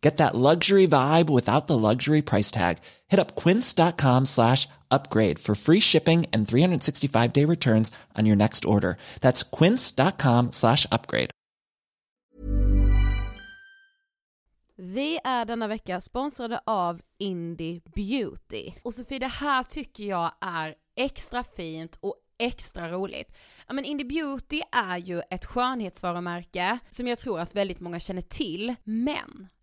Get that luxury vibe without the luxury price tag. Hit up quince.com slash upgrade for free shipping and 365 day returns on your next order. That's quince.com slash upgrade. Vi är denna vecka sponsrade av Indie Beauty. Och Sofie, det här tycker jag är extra fint och extra roligt. Ja men Indie Beauty är ju ett skönhetsvarumärke som jag tror att väldigt många känner till, men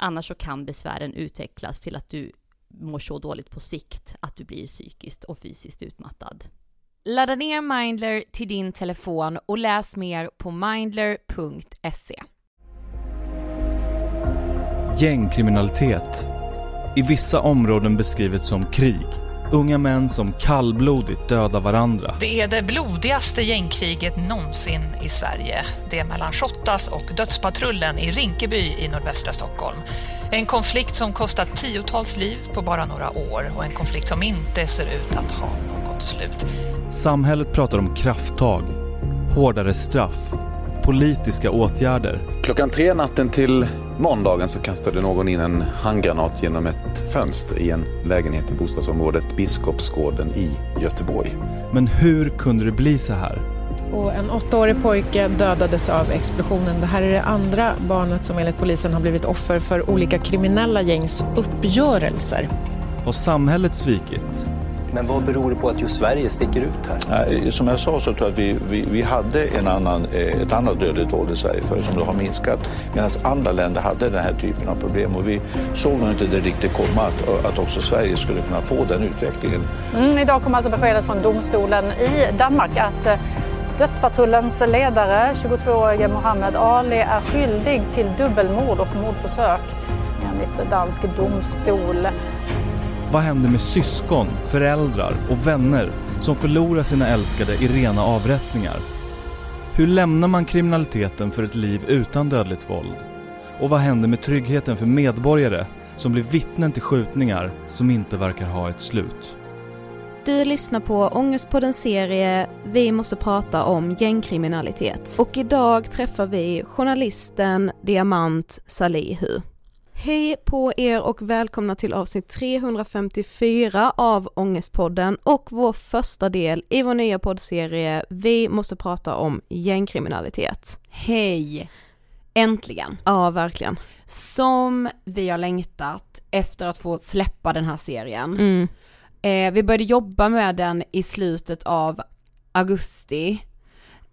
Annars så kan besvären utvecklas till att du mår så dåligt på sikt att du blir psykiskt och fysiskt utmattad. Ladda ner Mindler till din telefon och läs mer på mindler.se. Gängkriminalitet. I vissa områden beskrivet som krig. Unga män som kallblodigt dödar varandra. Det är det blodigaste gängkriget någonsin i Sverige. Det är mellan Shottaz och Dödspatrullen i Rinkeby i nordvästra Stockholm. En konflikt som kostat tiotals liv på bara några år och en konflikt som inte ser ut att ha något slut. Samhället pratar om krafttag, hårdare straff, politiska åtgärder. Klockan tre natten till måndagen så kastade någon in en handgranat genom ett fönster i en lägenhet i bostadsområdet Biskopsgården i Göteborg. Men hur kunde det bli så här? Och en åttaårig pojke dödades av explosionen. Det här är det andra barnet som enligt polisen har blivit offer för olika kriminella gängs uppgörelser. Har samhället svikit? Men vad beror det på att just Sverige sticker ut här? Som jag sa så tror jag att vi, vi, vi hade en annan, eh, ett annat dödligt våld i Sverige förr som då har minskat. Medan andra länder hade den här typen av problem och vi såg nog inte det riktigt komma att, att också Sverige skulle kunna få den utvecklingen. Mm, idag kom alltså beskedet från domstolen i Danmark att eh, Dödspatrullens ledare, 22-årige Mohammed Ali, är skyldig till dubbelmord och mordförsök enligt dansk domstol. Vad händer med syskon, föräldrar och vänner som förlorar sina älskade i rena avrättningar? Hur lämnar man kriminaliteten för ett liv utan dödligt våld? Och vad händer med tryggheten för medborgare som blir vittnen till skjutningar som inte verkar ha ett slut? Du lyssnar på Ångestpoddens serie Vi måste prata om gängkriminalitet. Och idag träffar vi journalisten Diamant Salihu. Hej på er och välkomna till avsnitt 354 av Ångestpodden och vår första del i vår nya poddserie Vi måste prata om gängkriminalitet. Hej! Äntligen! Ja, verkligen. Som vi har längtat efter att få släppa den här serien. Mm. Eh, vi började jobba med den i slutet av augusti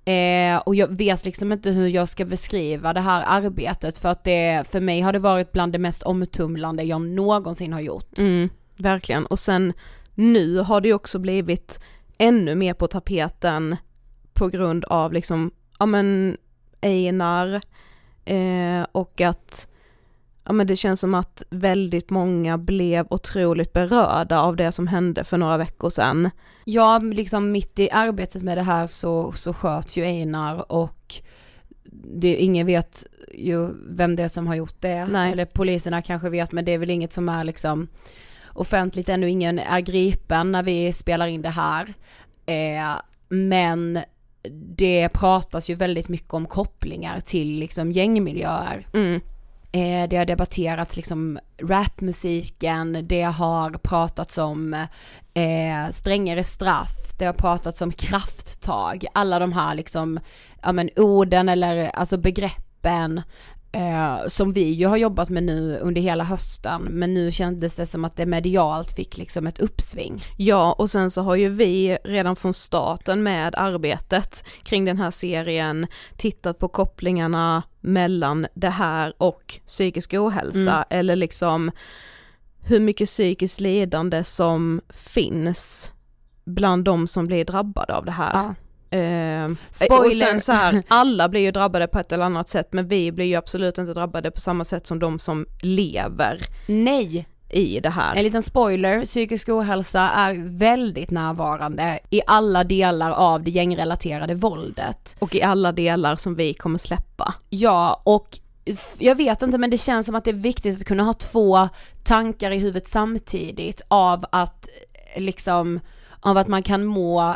Eh, och jag vet liksom inte hur jag ska beskriva det här arbetet för att det, för mig har det varit bland det mest omtumlande jag någonsin har gjort. Mm, verkligen, och sen nu har det ju också blivit ännu mer på tapeten på grund av liksom, ja men Einar eh, och att ja men det känns som att väldigt många blev otroligt berörda av det som hände för några veckor sedan. Ja, liksom mitt i arbetet med det här så, så sköts ju Einar och det, ingen vet ju vem det är som har gjort det. Nej. Eller poliserna kanske vet men det är väl inget som är liksom offentligt ännu, ingen är gripen när vi spelar in det här. Eh, men det pratas ju väldigt mycket om kopplingar till liksom gängmiljöer. Mm. Eh, det har debatterats liksom rapmusiken, det har pratats om eh, strängare straff, det har pratats om krafttag, alla de här liksom, ja men orden eller alltså begreppen eh, som vi ju har jobbat med nu under hela hösten, men nu kändes det som att det medialt fick liksom ett uppsving. Ja, och sen så har ju vi redan från starten med arbetet kring den här serien tittat på kopplingarna mellan det här och psykisk ohälsa Mm. eller liksom hur mycket psykiskt lidande som finns bland de som blir drabbade av det här. Ja. Eh, Spoiler. Och sen så här, alla blir ju drabbade på ett eller annat sätt men vi blir ju absolut inte drabbade på samma sätt som de som lever Nej, i det här. en liten spoiler, psykisk ohälsa är väldigt närvarande i alla delar av det gängrelaterade våldet. Och i alla delar som vi kommer släppa. Ja, och jag vet inte men det känns som att det är viktigt att kunna ha två tankar i huvudet samtidigt av att liksom, av att man kan må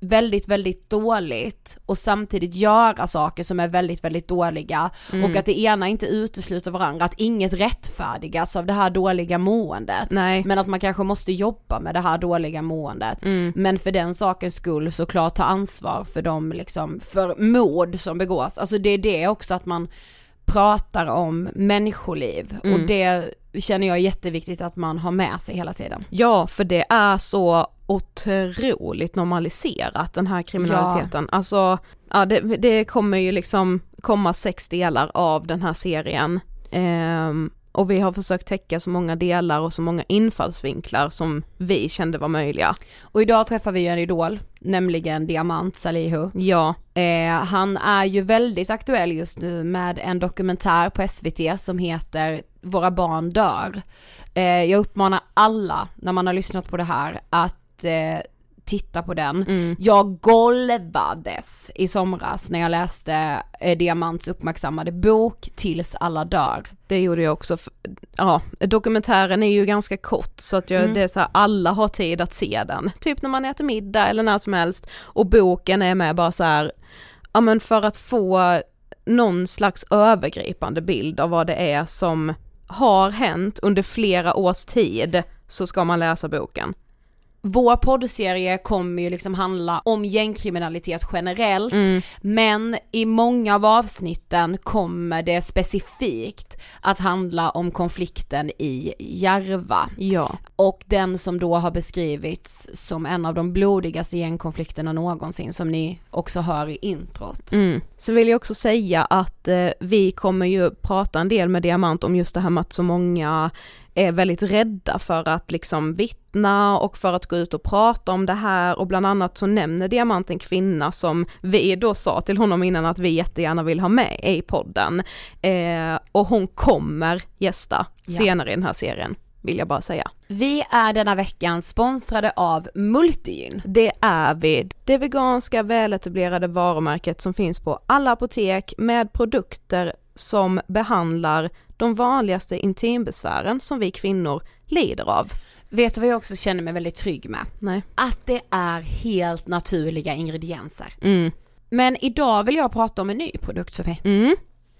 väldigt, väldigt dåligt och samtidigt göra saker som är väldigt, väldigt dåliga Mm. och att det ena inte utesluter varandra, att inget rättfärdigas av det här dåliga måendet. Nej. Men att man kanske måste jobba med det här dåliga måendet. Mm. Men för den sakens skull såklart ta ansvar för de liksom, för mord som begås. Alltså det är det också att man, pratar om människoliv Mm. och det känner jag är jätteviktigt att man har med sig hela tiden. Ja, för det är så otroligt normaliserat den här kriminaliteten. Alltså, ja det, det kommer ju liksom komma sex delar av den här serien. Ehm, och vi har försökt täcka så många delar och så många infallsvinklar som vi kände var möjliga. Och idag träffar vi en idol, nämligen Diamant Salihu. Ja. Eh, han är ju väldigt aktuell just nu med en dokumentär på SVT som heter Våra barn dör. Eh, jag uppmanar alla när man har lyssnat på det här att eh, titta på den. Mm. Jag golvades i somras när jag läste eh, Diamants uppmärksammade bok Tills alla dör. Det gjorde jag också. Ja, dokumentären är ju ganska kort så att jag, Mm. det är så här, alla har tid att se den. Typ när man äter middag eller när som helst. Och boken är med bara så här, ja men för att få någon slags övergripande bild av vad det är som har hänt under flera års tid så ska man läsa boken. Vår poddserie kommer ju liksom handla om gängkriminalitet generellt, Mm. men i många av avsnitten kommer det specifikt att handla om konflikten i Järva. Ja. Och den som då har beskrivits som en av de blodigaste gängkonflikterna någonsin, som ni också hör i introt. Mm. Så vill jag också säga att eh, vi kommer ju prata en del med Diamant om just det här med att så många är väldigt rädda för att liksom vittna och för att gå ut och prata om det här och bland annat så nämner Diamant en kvinna som vi då sa till honom innan att vi jättegärna vill ha med i podden. Eh, och hon kommer gästa Ja. senare i den här serien, vill jag bara säga. Vi är denna veckan sponsrade av Multigyn. Det är vi. Det veganska väletablerade varumärket som finns på alla apotek med produkter som behandlar de vanligaste intimbesvären som vi kvinnor lider av. Vet du vad jag också känner mig väldigt trygg med? Nej. Att det är helt naturliga ingredienser. Mm. Men idag vill jag prata om en ny produkt Sofie. Mm.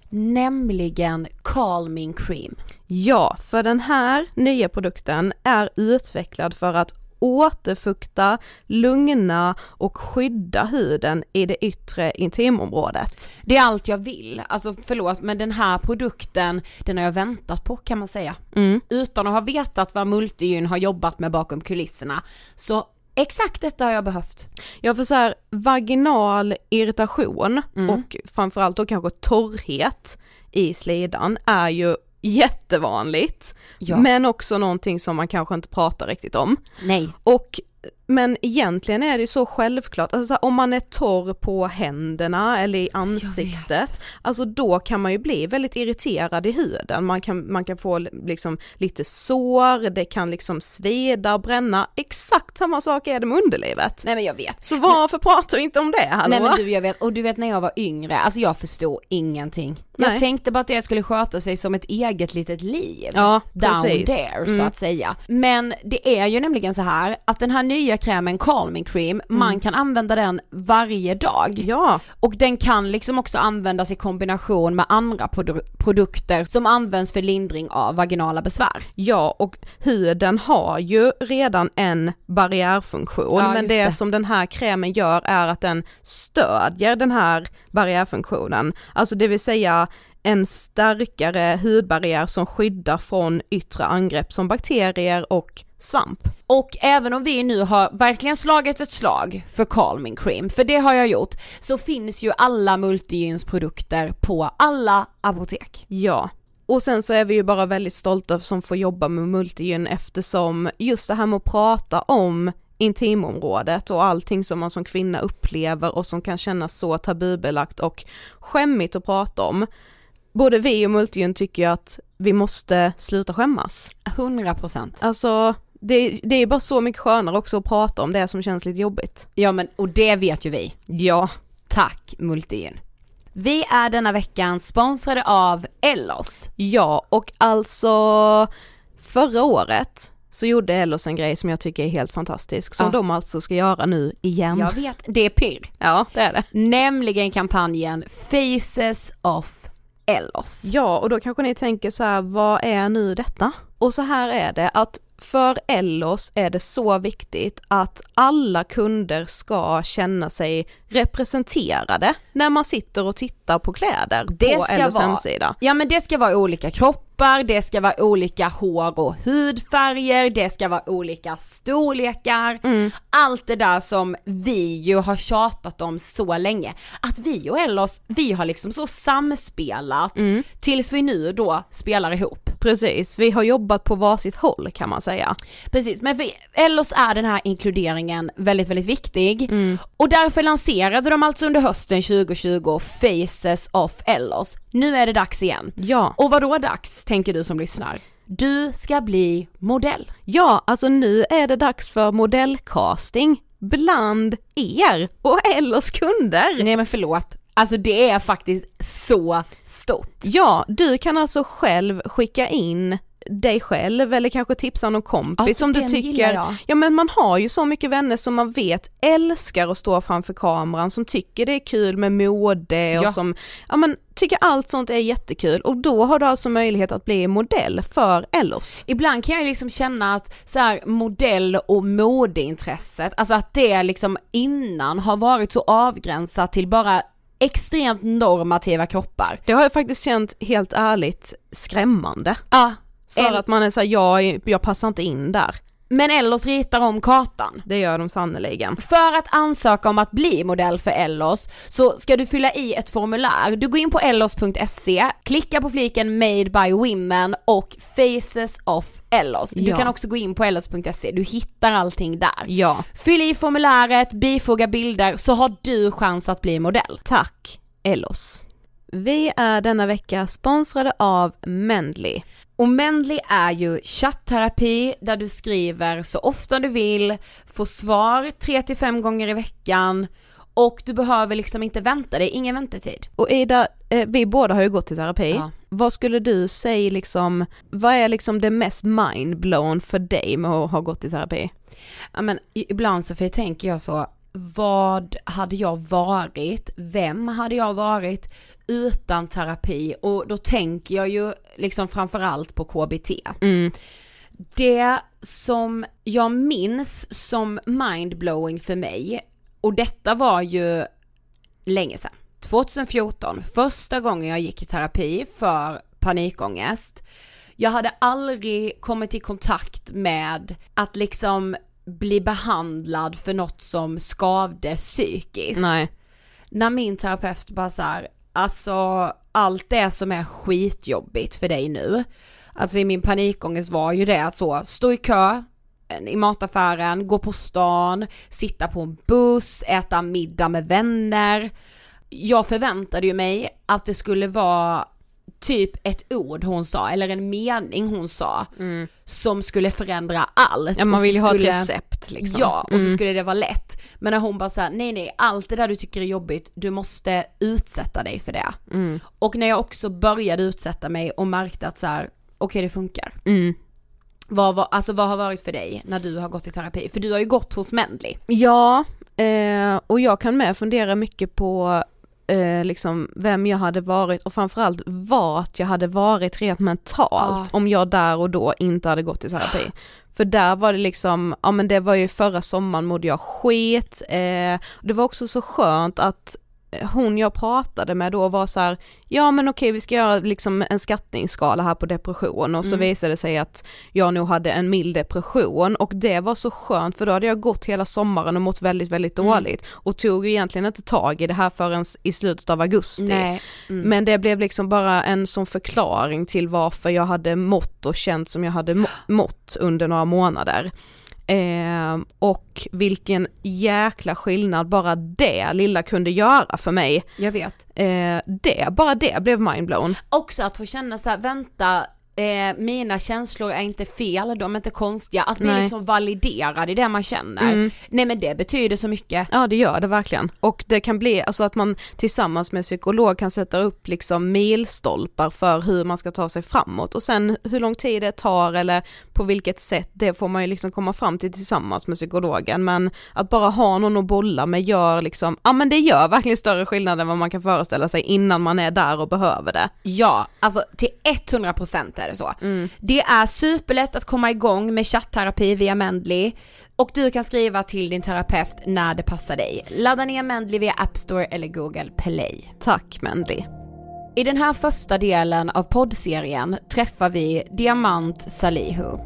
Nämligen Calming Cream. Ja, för den här nya produkten är utvecklad för att återfukta, lugna och skydda huden i det yttre intimområdet. Det är allt jag vill. Alltså förlåt men den här produkten, den har jag väntat på kan man säga. Mm. Utan att ha vetat vad Multigyn har jobbat med bakom kulisserna. Så exakt detta har jag behövt. Ja för så här, vaginal irritation Mm. och framförallt då kanske torrhet i slidan är ju jättevanligt. Ja. Men också någonting som man kanske inte pratar riktigt om. Nej. Och men egentligen är det så självklart, alltså så här, om man är torr på händerna eller i ansiktet, alltså då kan man ju bli väldigt irriterad i huden, man kan, man kan få liksom lite sår, det kan liksom sveda, bränna, exakt samma sak är det med underlivet. Nej men jag vet. Så varför pratar vi inte om det hallå? Nej men du jag vet, och du vet när jag var yngre, alltså jag förstod ingenting. Jag Nej. tänkte bara att det skulle sköta sig som ett eget litet liv. Ja, Down precis. there så Mm. att säga. Men det är ju nämligen så här att den här nya krämen Calming Cream, man kan använda den varje dag. Mm. Ja. Och den kan liksom också användas i kombination med andra produ- produkter som används för lindring av vaginala besvär. Ja, och huden har ju redan en barriärfunktion, Ja, men det, det. som den här krämen gör är att den stödjer den här barriärfunktionen. Alltså det vill säga en starkare hudbarriär som skyddar från yttre angrepp som bakterier och svamp. Och även om vi nu har verkligen slagit ett slag för Calming Cream, för det har jag gjort, så finns ju alla Multigyns produkter på alla apotek. Ja. Och sen så är vi ju bara väldigt stolta som får jobba med Multigyn eftersom just det här med att prata om intimområdet och allting som man som kvinna upplever och som kan kännas så tabubelagt och skämmigt att prata om. Både vi och Multigyn tycker ju att vi måste sluta skämmas. 100%. Alltså det, det är bara så mycket skönare också att prata om det som känns lite jobbigt. Ja men, och det vet ju vi. Ja. Tack Multigyn. Vi är denna veckan sponsrade av Ellos. Ja, och alltså förra året så gjorde Ellos en grej som jag tycker är helt fantastisk, som Ja. de alltså ska göra nu igen. Jag vet, det är pirr. Ja, det är det. Nämligen kampanjen Faces of Ellos. Ja, och då kanske ni tänker så här, vad är nu detta? Och så här är det att för Ellos är det så viktigt att alla kunder ska känna sig representerade när man sitter och tittar på kläder Det på vara- hemsida. Ja men det ska vara olika kroppar, det ska vara olika hår och hudfärger, det ska vara olika storlekar. Allt det där som vi ju har tjatat om så länge. Att vi och Ellos, vi har liksom så samspelat tills vi nu då spelar ihop. Precis, vi har jobbat på varsitt håll kan man säga. Precis, men för Ellos är den här inkluderingen väldigt, väldigt viktig. Och därför lanserade de alltså under hösten 2020 Faces of Ellos. Nu är det dags igen. Ja. Och vad då dags, tänker du som lyssnar? Du ska bli modell. Ja, alltså nu är det dags för modellcasting bland er och Ellos kunder. Nej men förlåt, alltså det är faktiskt så stort. Ja, du kan alltså själv skicka in dig själv eller kanske tipsa någon kompis Ja, som du tycker, ja men man har ju så mycket vänner som man vet älskar att stå framför kameran, som tycker det är kul med mode och Ja. som, ja men tycker allt sånt är jättekul och då har du alltså möjlighet att bli modell för Ellos. Ibland kan jag liksom känna att så här, modell och modeintresset, alltså att det liksom innan har varit så avgränsat till bara extremt normativa kroppar. Det har jag faktiskt känt helt ärligt skrämmande. Ja, För El- att man är såhär, jag, jag passar inte in där. men Ellos ritar om kartan. Det gör de sannerligen. För att ansöka om att bli modell för Ellos så ska du fylla i ett formulär. Du går in på ellos.se, klickar på fliken Made by Women och Faces of Ellos. Du Ja. kan också gå in på ellos.se, du hittar allting där. Ja. Fyll i formuläret, bifoga bilder så har du chans att bli modell. Tack Ellos. Vi är denna vecka sponsrade av Mendley. Och Mendley är ju chattterapi där du skriver så ofta du vill, får svar 3-5 gånger i veckan och du behöver liksom inte vänta, det är ingen väntetid. Och Ida, eh, vi båda har ju gått i terapi. Ja. Vad skulle du säga liksom, vad är liksom det mest mindblown för dig med att ha gått i terapi? Ja men ibland så för tänker jag så, vad hade jag varit, vem hade jag varit utan terapi? Och då tänker jag ju liksom framförallt på KBT. Mm. Det som jag minns som mindblowing för mig, och detta var ju länge sedan, 2014, första gången jag gick i terapi för panikångest. Jag hade aldrig kommit i kontakt med att liksom bli behandlad för något som skavde psykiskt. Nej. När min terapeut bara så här, alltså allt det som är skitjobbigt för dig nu, alltså i min panikångest var ju det att så, stå i kö eh, i mataffären, gå på stan, sitta på en buss, äta middag med vänner. Jag förväntade ju mig att det skulle vara typ ett ord hon sa, eller en mening hon sa, som skulle förändra allt. Mm. Ja man vill ju ha ett recept liksom. Ja, och så Mm. skulle det vara lätt. Men när hon bara såhär, nej nej, allt det där du tycker är jobbigt, du måste utsätta dig för det. Mm. Och när jag också började utsätta mig och märkte att så här, okej det funkar. Mm. Vad, var, alltså vad har varit för dig när du har gått i terapi? För du har ju gått hos Mendley. Ja, eh, och jag kan med fundera mycket på eh, liksom vem jag hade varit och framförallt vart jag hade varit rent mentalt Ja. om jag där och då inte hade gått i terapi. För där var det liksom, ja men det var ju förra sommaren mådde jag skit, eh, det var också så skönt att hon jag pratade med då var så här, ja men okej vi ska göra liksom en skattningsskala här på depression och så Mm. visade det sig att jag nog hade en mild depression och det var så skönt för då hade jag gått hela sommaren och mått väldigt väldigt Mm. dåligt och tog egentligen inte tag i det här förrän i slutet av augusti. Mm. Men det blev liksom bara en sån förklaring till varför jag hade mått och känt som jag hade må- mått under några månader. Eh, och vilken jäkla skillnad bara det lilla kunde göra för mig. Jag vet. Eh, det, bara det blev mindblown. Också att få känna så här, vänta, eh, mina känslor är inte fel, de är inte konstiga. Att bli Nej. liksom validerad i det man känner. Mm. Nej men det betyder så mycket. Ja det gör det verkligen. Och det kan bli, alltså att man tillsammans med psykolog kan sätta upp liksom milstolpar för hur man ska ta sig framåt och sen hur lång tid det tar eller på vilket sätt, det får man ju liksom komma fram till tillsammans med psykologen men att bara ha någon att bolla med gör liksom, ja men det gör verkligen större skillnad än vad man kan föreställa sig innan man är där och behöver det. Ja, alltså till 100% säga det så. Det är superlätt att komma igång med chattterapi via Mendley och du kan skriva till din terapeut när det passar dig. Ladda ner Mendley via App Store eller Google Play. Tack Mendley. I den här första delen av poddserien träffar vi Diamant Salihu.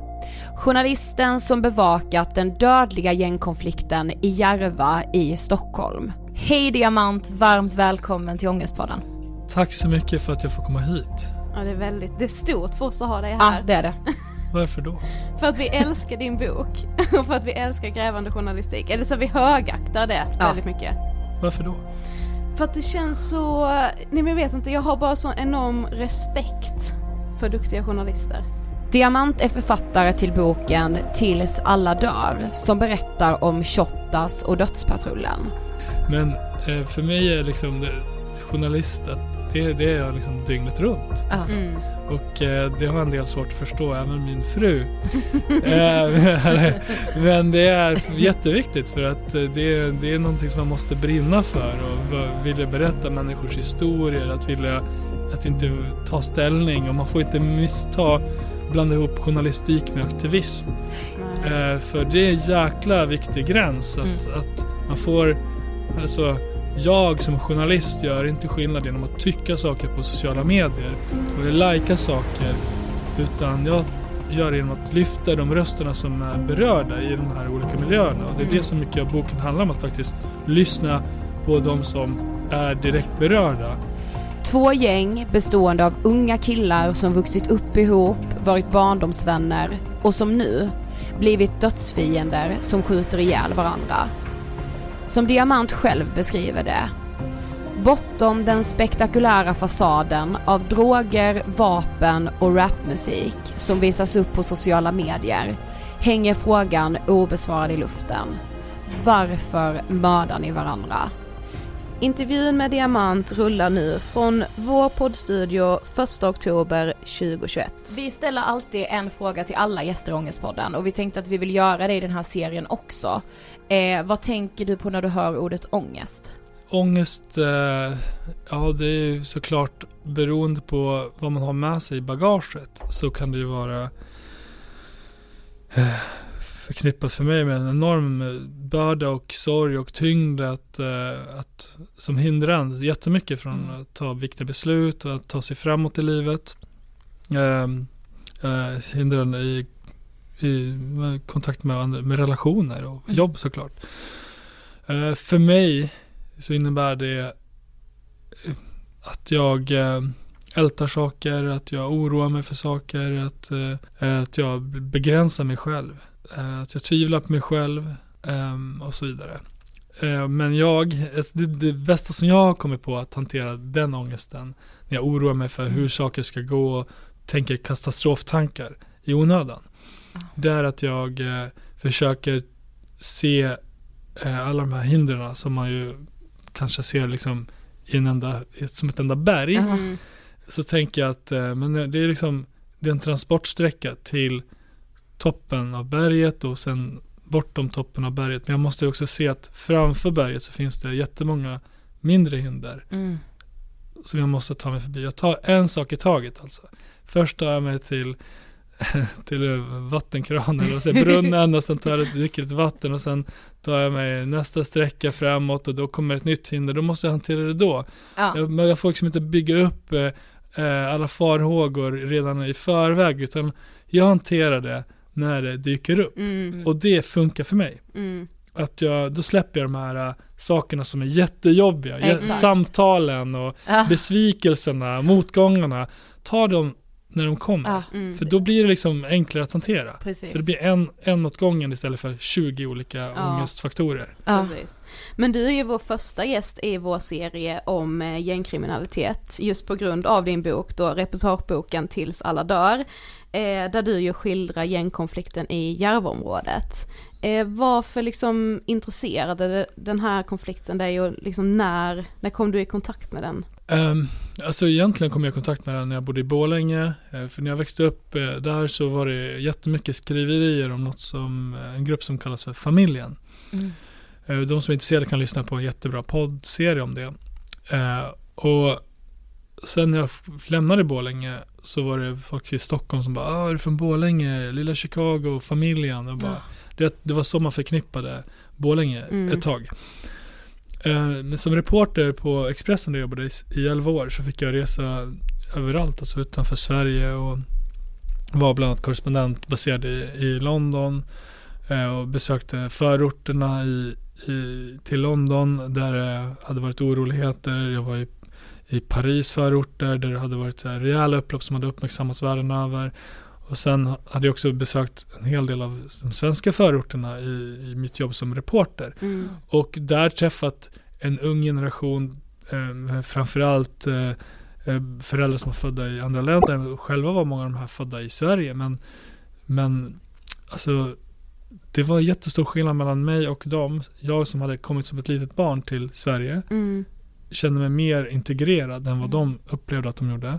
Journalisten som bevakat den dödliga gängkonflikten i Järva i Stockholm. Hej Diamant, varmt välkommen till Ångestpodden. Tack så mycket för att jag får komma hit. Ja det är väldigt, det är stort för oss att ha dig Ja, här. det är det. Varför då? För att vi älskar din bok och för att vi älskar grävande journalistik. Eller så vi högaktar det Ja. väldigt mycket. Varför då? För att det känns så, nej men jag vet inte, jag har bara så enorm respekt för duktiga journalister. Diamant är författare till boken Tills alla dör som berättar om Shottaz och Dödspatrullen. Men eh, för mig är liksom det, journalist, att det, det är jag liksom dygnet runt. nästan. Mm. Och eh, det har en del svårt att förstå, även min fru. eh, men det är jätteviktigt för att eh, det, det är någonting som man måste brinna för och vilja berätta människors historier, att vilja att inte ta ställning och man får inte missta, blanda ihop journalistik med aktivism. Eh, för det är en jäkla viktig gräns att, att man får, alltså jag som journalist gör inte skillnad genom att tycka saker på sociala medier eller lajka saker utan jag gör det genom att lyfta de rösterna som är berörda i de här olika miljöerna och det är det som mycket av boken handlar om att faktiskt lyssna på de som är direkt berörda. Två gäng bestående av unga killar som vuxit upp ihop, varit barndomsvänner och som nu blivit dödsfiender som skjuter ihjäl varandra. Som Diamant själv beskriver det. Bortom den spektakulära fasaden av droger, vapen och rapmusik som visas upp på sociala medier hänger frågan obesvarad i luften. Varför mördar ni varandra? Intervjun med Diamant rullar nu från vår poddstudio 1 oktober 2021. Vi ställer alltid en fråga till alla gäster i Ångestpodden och vi tänkte att vi vill göra det i den här serien också. Eh, vad tänker du på när du hör ordet ångest? Ångest, eh, ja det är ju såklart beroende på vad man har med sig i bagaget så kan det ju vara eh, förknippas för mig med en enorm eh, börda och sorg och tyngd att, eh, att, som hindrar en jättemycket från Mm. att ta viktiga beslut och att ta sig framåt i livet. Eh, eh, hindrar en i, i med kontakt med, andra, med relationer och Mm. jobb såklart. Eh, för mig så innebär det eh, att jag eh, ältar saker, att jag oroar mig för saker, att, eh, att jag begränsar mig själv. Eh, att jag tvivlar på mig själv ehm, och så vidare. Eh, Men jag, alltså det, det bästa som jag har kommit på att hantera den ångesten, när jag oroar mig för hur saker ska gå och tänker katastroftankar i onödan. Det är att jag eh, försöker se alla de här hindren som man ju kanske ser liksom i en enda, som ett enda berg. Mm. Så tänker jag att men det är liksom det är en transportsträcka till toppen av berget och sen bortom toppen av berget. Men jag måste ju också se att framför berget så finns det jättemånga mindre hinder Mm. som jag måste ta mig förbi. Jag tar en sak i taget alltså. Först tar jag mig till, till vattenkranen och sen brunnen och sen tar jag dricker ett vatten och sen tar jag mig nästa sträcka framåt och då kommer ett nytt hinder. Då måste jag hantera det då. Ja. Jag, jag får liksom inte bygga upp eh, eh, alla farhågor redan i förväg utan jag hanterar det när det dyker upp. Mm. Och det funkar för mig. Mm. Att jag, då släpper jag de här äh, sakerna som är jättejobbiga. Jä- Exakt. Samtalen och Ja. besvikelserna, motgångarna. Ta dem när de kommer. Ja. Mm. För då blir det liksom enklare att hantera. Precis. För det blir en, en åt gången istället för 20 olika Ja. ångestfaktorer. Ja. Precis. Men du är ju vår första gäst i vår serie om eh, gängkriminalitet just på grund av din bok då, reportageboken Tills alla dör, eh, där du ju skildrar gängkonflikten i Järvaområdet. Eh, varför liksom intresserade den här konflikten dig och liksom när, när kom du i kontakt med den? Um, alltså egentligen kom jag i kontakt med den när jag bodde i Borlänge. Eh, för när jag växte upp eh, där så var det jättemycket skriverier om något som, eh, en grupp som kallas för Familjen. Mm. De som är intresserade kan lyssna på en jättebra poddserie om det. Och sen när jag lämnade Borlänge så var det folk i Stockholm som bara ah, är du från Borlänge, lilla Chicago, familjen. Och bara, det, det var så man förknippade Borlänge Mm. ett tag. Eh, Men som reporter på Expressen där jag jobbade i, i 11 år så fick jag resa överallt, alltså utanför Sverige och var bland annat korrespondent baserad i, i London eh, och besökte förorterna i, i, till London där det hade varit oroligheter. Jag var i, i Paris förorter där det hade varit så här rejäla upplopp som hade uppmärksammats världen över. Och sen hade jag också besökt en hel del av de svenska förorterna i, i mitt jobb som reporter. Mm. Och där träffat en ung generation, eh, framförallt eh, eh, föräldrar som var födda i andra länder. Själva var många av de här födda i Sverige. Men, men alltså, det var jättestor skillnad mellan mig och dem. Jag som hade kommit som ett litet barn till Sverige Mm. Kände mig mer integrerad än vad de upplevde att de gjorde.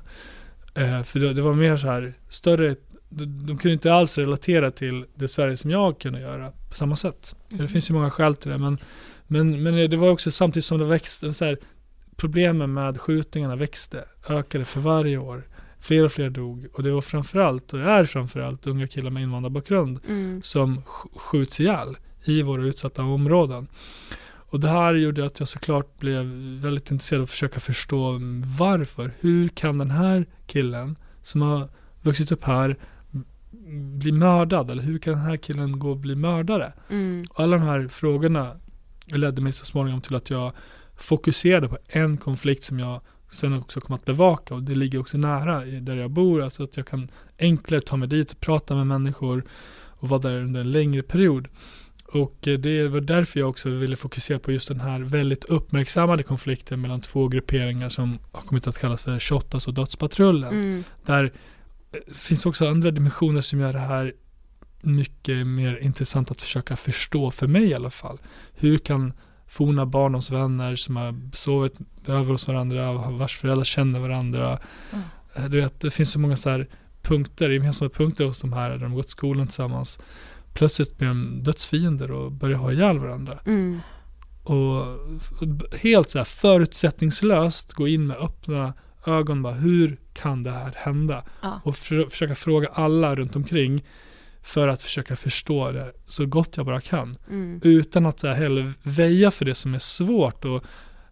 Eh, för det, det var mer så här större, de, de kunde inte alls relatera till det Sverige som jag kunde göra på samma sätt. Det finns ju många skäl till det men, men, men det var också samtidigt som det växte, så här, problemen med skjutningarna växte, ökade för varje år. Fler och fler dog och det var framförallt, och är framförallt, unga killar med invandrarbakgrund Mm. som sk- skjuts ihjäl i våra utsatta områden. Och det här gjorde att jag såklart blev väldigt intresserad av att försöka förstå varför. Hur kan den här killen som har vuxit upp här bli mördad? Eller hur kan den här killen gå och bli mördare? Mm. Och alla de här frågorna ledde mig så småningom till att jag fokuserade på en konflikt som jag sen också kom att bevaka och det ligger också nära där jag bor, alltså att jag kan enklare ta mig dit och prata med människor och vara där under en längre period. Och eh, det var därför jag också ville fokusera på just den här väldigt uppmärksammade konflikten mellan två grupperingar som har kommit att kallas för Shottaz och Dödspatrullen. Mm. Där eh, finns också andra dimensioner som gör det här mycket mer intressant att försöka förstå för mig i alla fall. Hur kan forna barndomsvänner som har sovit över hos varandra, vars föräldrar känner varandra. Mm. Du vet, det finns så många så här punkter, gemensamma punkter hos de här, där de har gått skolan tillsammans. Plötsligt blir de dödsfiender och börjar ha ihjäl varandra. Mm. Och helt så här förutsättningslöst gå in med öppna ögon bara, hur kan det här hända? Ja. Och för, försöka fråga alla runt omkring för att försöka förstå det så gott jag bara kan. Mm. Utan att så här heller väja för det som är svårt och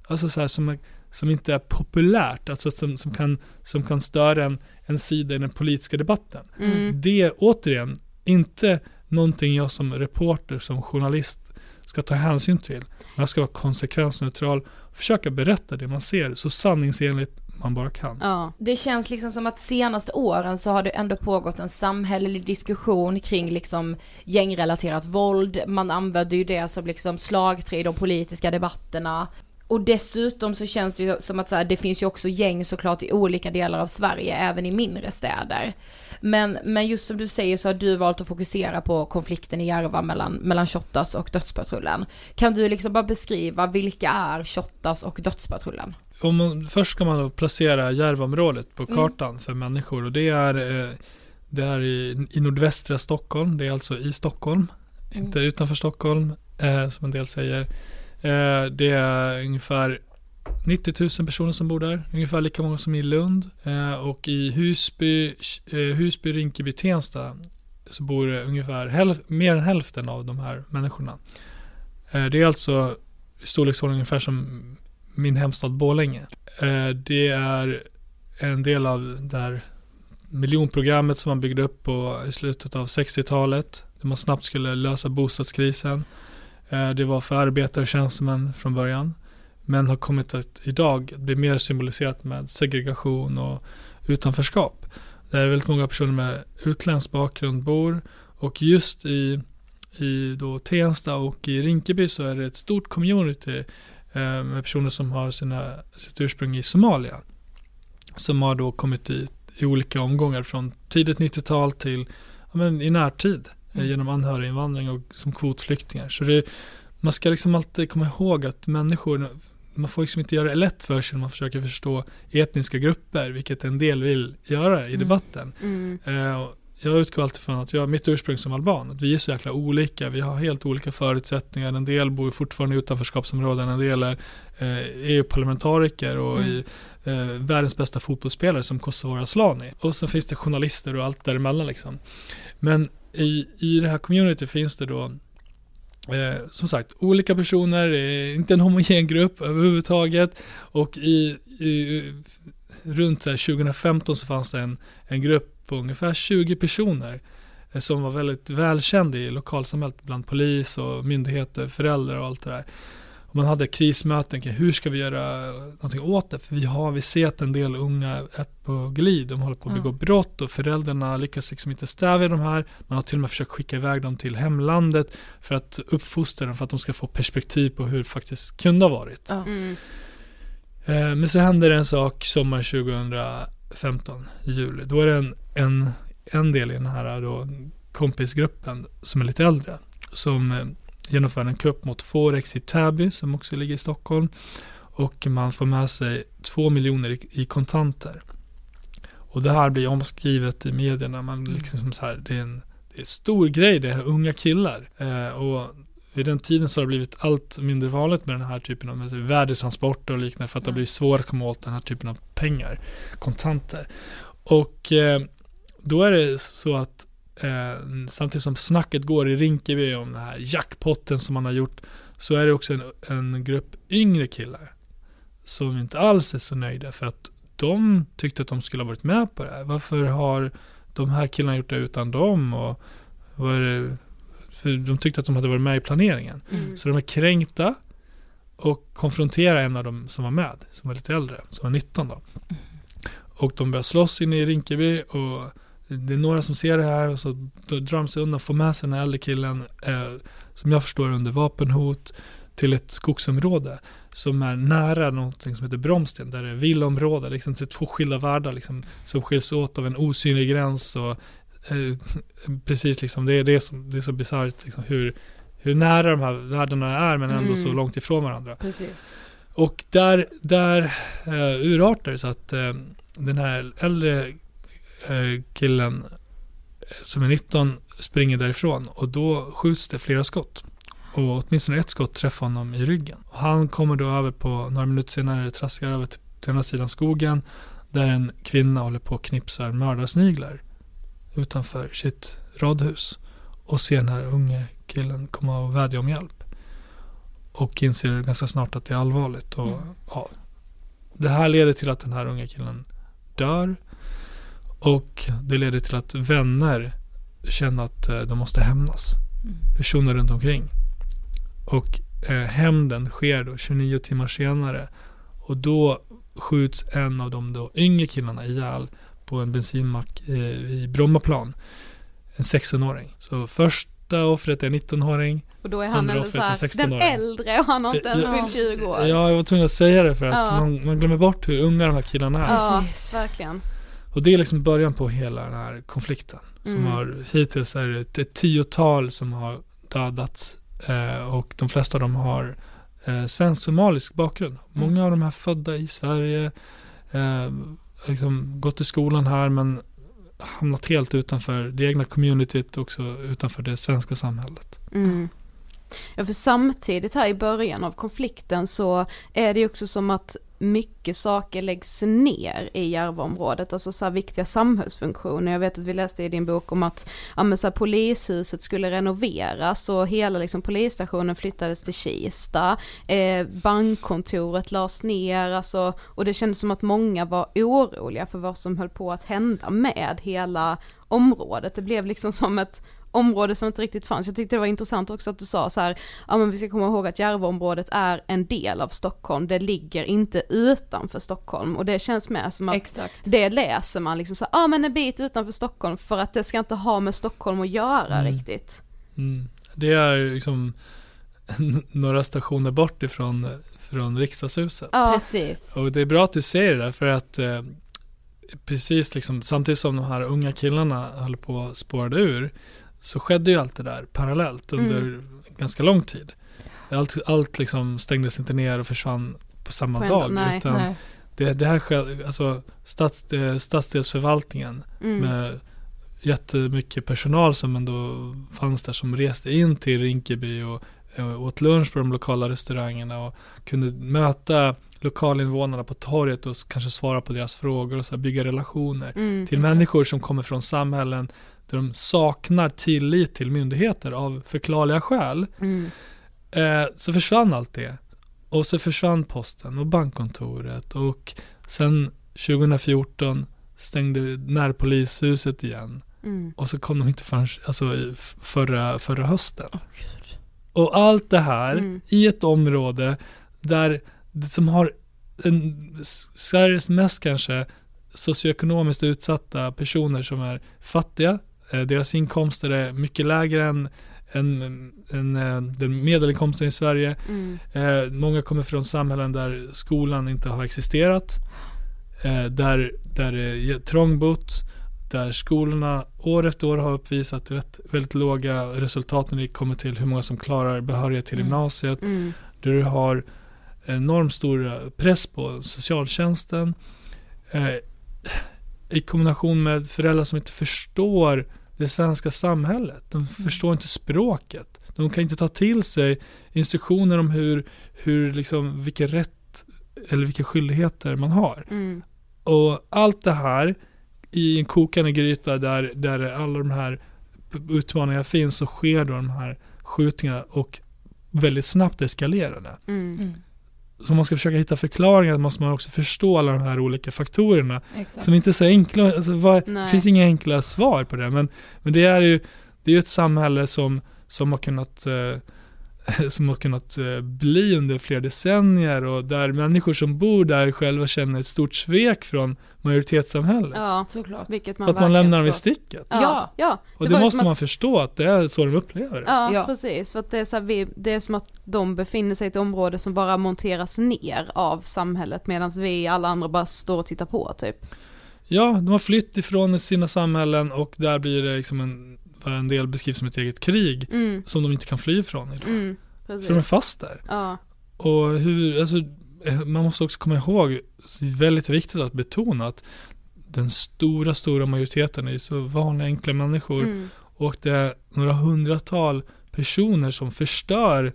alltså så här, som, som inte är populärt, alltså som, som, kan, som kan störa en, en sida i den politiska debatten. Mm. Det återigen inte någonting jag som reporter, som journalist ska ta hänsyn till. Jag ska vara konsekvensneutral och försöka berätta det man ser så sanningsenligt man bara kan. Ja. Det känns liksom som att senaste åren så har det ändå pågått en samhällelig diskussion kring liksom gängrelaterat våld. Man använder ju det som liksom slagträ i de politiska debatterna. Och dessutom så känns det ju som att så här, det finns ju också gäng såklart i olika delar av Sverige, även i mindre städer. Men, men just som du säger så har du valt att fokusera på konflikten i Järva mellan, mellan Shottaz och Dödspatrullen. Kan du liksom bara beskriva vilka är Shottaz och Dödspatrullen? Om man, först ska man då placera Järvaområdet på Mm. kartan för människor och det är, eh, det är i, i nordvästra Stockholm, det är alltså i Stockholm, Mm. inte utanför Stockholm eh, som en del säger. Eh, det är ungefär 90 000 personer som bor där, ungefär lika många som i Lund. Eh, och i Husby, eh, Husby, Rinkeby, Tensta så bor det ungefär mer än hälften av de här människorna. Eh, det är alltså i storleksordning ungefär som min hemstad Borlänge. Eh, det är en del av det här miljonprogrammet som man byggde upp på i slutet av 60-talet. Där man snabbt skulle lösa bostadskrisen. Eh, det var för arbetare och tjänstemän från början. Men har kommit att idag bli mer symboliserat med segregation och utanförskap. Där väldigt många personer med utländsk bakgrund bor. Och just i, i då Tensta och i Rinkeby så är det ett stort community eh, med personer som har sina, sitt ursprung i Somalia. Som har då kommit dit i olika omgångar från tidigt 90-tal till ja, men i närtid. eh, Genom anhöriginvandring och som kvotflyktingar. Så det, man ska liksom alltid komma ihåg att människor, man får liksom inte göra det lätt för sig när man försöker förstå etniska grupper, vilket en del vill göra i Mm. debatten. Mm. Eh, och jag utgår alltid från att jag har mitt ursprung som alban, att vi är så jäkla olika, vi har helt olika förutsättningar, en del bor fortfarande i utanförskapsområden, en del är eh, EU-parlamentariker och mm. i eh, världens bästa fotbollsspelare som Kosovare Asllani. Och sen finns det journalister och allt däremellan liksom. Men i, i det här community finns det då Eh, som sagt, olika personer, eh, inte en homogen grupp överhuvudtaget. Och i, i runt 2015 så fanns det en, en grupp på ungefär 20 personer eh, som var väldigt välkänd i lokalsamhället bland polis och myndigheter, föräldrar och allt det där. Och man hade krismöten kring hur ska vi göra någonting åt det? För vi har vi ser att en del unga är på glid, de håller på att begå mm. brott och föräldrarna lyckas liksom inte stävja de här. Man har till och med försökt skicka iväg dem till hemlandet för att uppfostra dem för att de ska få perspektiv på hur det faktiskt kunde ha varit. Mm. Eh, men så händer det en sak sommaren 2015 i juli. Då är det en, en, en del i den här då, kompisgruppen som är lite äldre som eh, genomför en kupp mot Forex i Täby som också ligger i Stockholm. Och man får med sig två miljoner i, i kontanter. Och det här blir omskrivet i medierna. Man mm. liksom så här, det, är en, det är en stor grej, det är unga killar. Eh, och vid den tiden så har det blivit allt mindre vanligt med den här typen av värdetransporter och liknande för att det har blivit svårt att komma åt den här typen av pengar, kontanter. Och eh, då är det så att eh, samtidigt som snacket går i Rinkeby om den här jackpotten som man har gjort så är det också en, en grupp yngre killar som inte alls är så nöjda för att de tyckte att de skulle ha varit med på det här. Varför har de här killarna gjort det utan dem? Och vad är det för de tyckte att de hade varit med i planeringen. Mm. Så de är kränkta och konfronterar en av dem som var med, som var lite äldre, som var 19 då. Mm. Och de börjar slåss inne i Rinkeby och det är några som ser det här och så drar de sig undan, får med sig den här äldre killen, eh, som jag förstår under vapenhot, till ett skogsområde som är nära någonting som heter Bromsten, där det är villaområde, liksom till två skilda världar liksom, som skiljs åt av en osynlig gräns och Eh, precis liksom, det är, det som, det är så bisarrt liksom, hur, hur nära de här världarna är men ändå mm. så långt ifrån varandra. Precis. Och där, där uh, urartar så att uh, den här äldre killen som är 19 springer därifrån och då skjuts det flera skott. Och åtminstone ett skott träffar honom i ryggen. Och han kommer då över på, några minuter senare traskar över till, till andra sidan skogen där en kvinna håller på och knipsar mördarsniglar utanför sitt radhus och ser den här unge killen komma och vädja om hjälp. Och inser ganska snart att det är allvarligt. Och, mm. ja, det här leder till att den här unga killen dör. Och det leder till att vänner känner att eh, de måste hämnas. Mm. Personer runt omkring. Och eh, hämnden sker då 29 timmar senare. Och då skjuts en av de då yngre killarna ihjäl på en bensinmack eh, i Brommaplan. En 16-åring. Så första offret är en 19-åring. Och då är han ändå såhär, den äldre och han har inte ens fyllt 20 år. Ja, jag var tvungen att säga det för att ja. man, man, glömmer bort hur unga de här killarna är. Ja, verkligen. Och det är liksom början på hela den här konflikten. Som mm. har, hittills är det ett, tiotal som har dödats. Eh, och de flesta av dem har eh, svensk-somalisk bakgrund. Många mm. av dem är födda i Sverige. Eh, liksom gått i skolan här men hamnat helt utanför det egna communityt också utanför det svenska samhället. Mm. Ja för samtidigt här i början av konflikten så är det ju också som att mycket saker läggs ner i Järvaområdet, alltså så här viktiga samhällsfunktioner. Jag vet att vi läste i din bok om att ja, men så här, polishuset skulle renoveras och hela liksom, polisstationen flyttades till Kista. Eh, bankkontoret lades ner, alltså, och det kändes som att många var oroliga för vad som höll på att hända med hela området. Det blev liksom som ett område som inte riktigt fanns. Jag tyckte det var intressant också att du sa så här, ja men vi ska komma ihåg att Järvaområdet är en del av Stockholm, det ligger inte utanför Stockholm och det känns mer som att Exakt. det läser man liksom så ja men en bit utanför Stockholm för att det ska inte ha med Stockholm att göra mm. riktigt. Mm. Det är liksom några stationer bort ifrån från riksdagshuset. Ja, precis. Och det är bra att du säger det där för att eh, precis liksom samtidigt som de här unga killarna höll på att spåra ur så skedde ju allt det där parallellt under mm. ganska lång tid. Allt, allt liksom stängdes inte ner och försvann på samma på dag. Nej, utan nej. Det, det här skedde, alltså stads, stadsdelsförvaltningen mm. med jättemycket personal som ändå fanns där som reste in till Rinkeby och eh, åt lunch på de lokala restaurangerna och kunde möta lokalinvånarna på torget och kanske svara på deras frågor och så bygga relationer Mm. till människor som kommer från samhällen där de saknar tillit till myndigheter av förklarliga skäl. Mm. Eh, så försvann allt det. Och så försvann posten och bankkontoret och sen 2014 stängde närpolishuset igen. Mm. Och så kom de inte förrän alltså, förra, förra hösten. och allt det här Mm. i ett område där som har en, Sveriges mest kanske socioekonomiskt utsatta personer som är fattiga. Eh, deras inkomster är mycket lägre än, än, än eh, den medelinkomsten i Sverige. Mm. Eh, många kommer från samhällen där skolan inte har existerat. Eh, där, där det är trångbott. Där skolorna år efter år har uppvisat rätt, väldigt låga resultat när det kommer till hur många som klarar behörighet till Mm. gymnasiet. Mm. Där du har enormt stor press på socialtjänsten. Eh, I kombination med föräldrar som inte förstår det svenska samhället. De förstår inte språket. De kan inte ta till sig instruktioner om hur, hur liksom, vilka rätt eller vilka skyldigheter man har. Mm. Och allt det här i en kokande gryta där, där alla de här utmaningarna finns så sker då de här skjutningarna och väldigt snabbt eskalerande. Mm. Så om man ska försöka hitta förklaringar måste man också förstå alla de här olika faktorerna. Exakt. Som inte är så enkla, alltså vad, det finns inga enkla svar på det. Men, men det är ju det är ett samhälle som, som har kunnat eh, som har kunnat eh, bli under flera decennier och där människor som bor där själva känner ett stort svek från majoritetssamhället. Ja, såklart. Vilket man För att man lämnar dem i sticket. Ja, ja. Och Det det, var ju måste man att- förstå att det är så de upplever det. Ja, Ja. precis. För att det är, så här, vi, det är som att de befinner sig i ett område som bara monteras ner av samhället medan vi alla andra bara står och tittar på typ. Ja, de har flytt ifrån sina samhällen och där blir det liksom en, vad en del beskrivs som ett eget krig Mm. som de inte kan fly ifrån idag. Mm, precis. För de är fast där. Ja. Och hur, alltså, eh, man måste också komma ihåg, det är väldigt viktigt att betona att den stora, stora majoriteten är så vanliga, enkla människor. Mm. Och det är några hundratal personer som förstör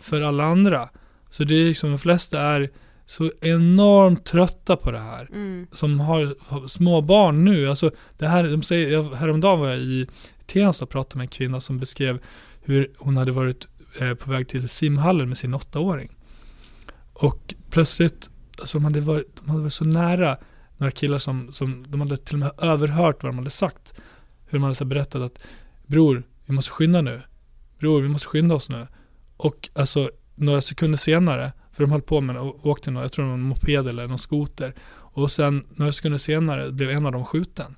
för alla andra. Så det är liksom, de flesta är så enormt trötta på det här. Mm. Som har, har små barn nu. Alltså det här, de säger, jag, häromdagen var jag i Tensta pratade med en kvinna som beskrev hur hon hade varit eh, på väg till simhallen med sin åttaåring. Och plötsligt, alltså de hade varit, de hade varit så nära några killar som, som de hade till och med överhört vad de hade sagt. Hur de hade så berättat att Bror, vi måste skynda nu. Bror, vi måste skynda oss nu. Och alltså några sekunder senare, för de höll på med och åkte någon, jag tror det var en moped eller någon skoter. Och sen några sekunder senare blev en av dem skjuten.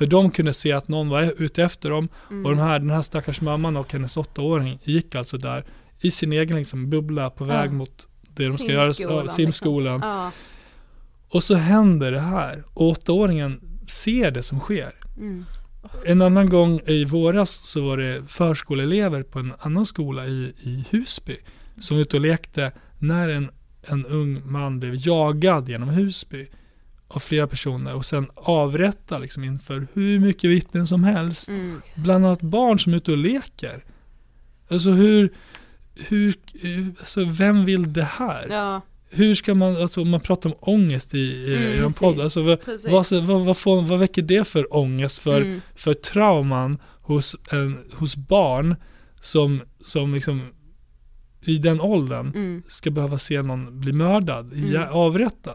För de kunde se att någon var ute efter dem. Mm. Och de här, den här stackars mamman och hennes åttaåring gick alltså där i sin egen liksom, bubbla på väg Ja. mot det de ska göra, Simskolan. Liksom. Ja. Och så händer det här. Och åttaåringen ser det som sker. Mm. En annan gång i våras så var det förskoleelever på en annan skola i, i Husby som var ute och lekte när en, en ung man blev jagad genom Husby av flera personer och sen avrättad liksom inför hur mycket vittnen som helst. Mm. Bland annat barn som är ute och leker. Alltså hur, hur, alltså vem vill det här? Ja. Hur ska man, alltså man pratar om ångest i, i, Mm, i en podd, alltså vad, vad, vad, vad, får, vad väcker det för ångest för, Mm. för trauman hos, en, hos barn som, som liksom i den åldern Mm. ska behöva se någon bli mördad, Mm. avrättad?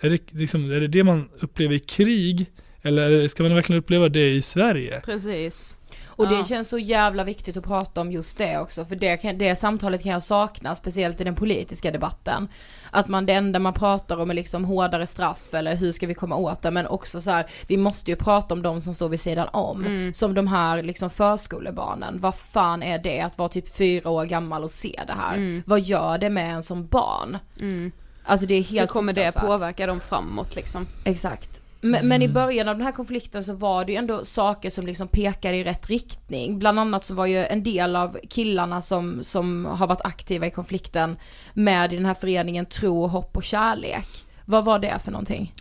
Är det, liksom, är det det man upplever i krig? Eller ska man verkligen uppleva det i Sverige? Precis. Och det Ja. känns så jävla viktigt att prata om just det också, för det, kan, det samtalet kan jag sakna, speciellt i den politiska debatten. Att man, det enda man pratar om är liksom hårdare straff eller hur ska vi komma åt det, men också så här, vi måste ju prata om de som står vid sidan om. Mm. Som de här liksom förskolebarnen, vad fan är det att vara typ fyra år gammal och se det här? Mm. Vad gör det med en som barn? Mm. Alltså det är helt Hur kommer det påverka dem framåt liksom? Exakt. Men, men i början av den här konflikten så var det ju ändå saker som liksom pekade i rätt riktning. Bland annat så var ju en del av killarna som, som har varit aktiva i konflikten med i den här föreningen Tro, Hopp och Kärlek. Vad var det för någonting?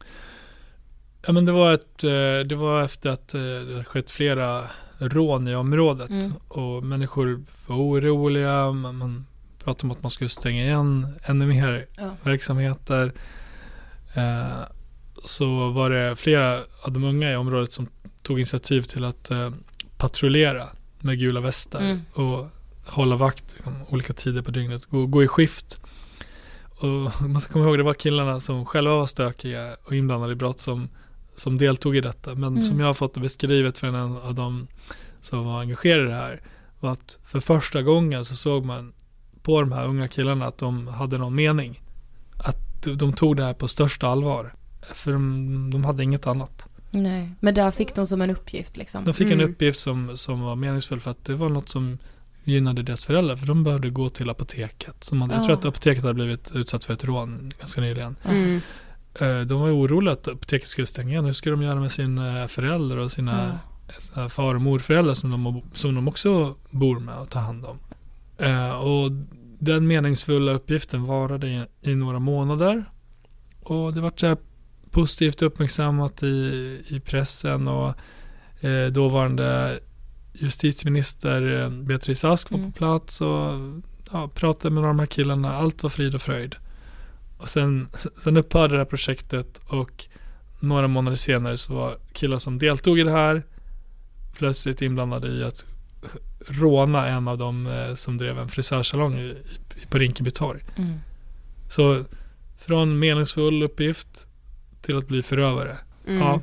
Ja men det var, ett, eh, det var efter att eh, det skett flera rån i området Mm. och människor var oroliga. Man, man pratade om att man skulle stänga igen ännu mer Ja. verksamheter. Eh, så var det flera av de unga i området som tog initiativ till att eh, patrullera med gula västar Mm. och hålla vakt liksom, olika tider på dygnet, gå, gå i skift. Och man ska komma ihåg, det var killarna som själva var stökiga och inblandade i brott som, som deltog i detta. Men Mm. som jag har fått beskrivet från en av dem som var engagerade i det här, var att för första gången så såg man på de här unga killarna att de hade någon mening. Att de- tog det här på största allvar. För de, de hade inget annat. Nej, men där fick de som en uppgift liksom. De fick en Mm. uppgift som, som var meningsfull för att det var något som gynnade deras föräldrar. För de behövde gå till apoteket. Som hade, Jag tror Ja. att apoteket hade blivit utsatt för ett rån ganska nyligen. Mm. Eh, De var oroliga att apoteket skulle stänga igen. Hur ska de göra med sin eh, förälder och sina eh, far och morföräldrar som de, som de också bor med och tar hand om. Och den meningsfulla uppgiften varade i, i några månader. Och det var så positivt uppmärksammat i, i pressen och eh, dåvarande justitieminister eh, Beatrice Ask var Mm. på plats och ja, pratade med de här killarna. Allt var frid och fröjd. Och sen, sen upphörde det här projektet och några månader senare så var killar som deltog i det här plötsligt inblandade i att råna en av dem eh, som drev en frisörsalong på Rinkeby torg. Mm. Så från meningsfull uppgift till att bli förövare. Mm. Ja,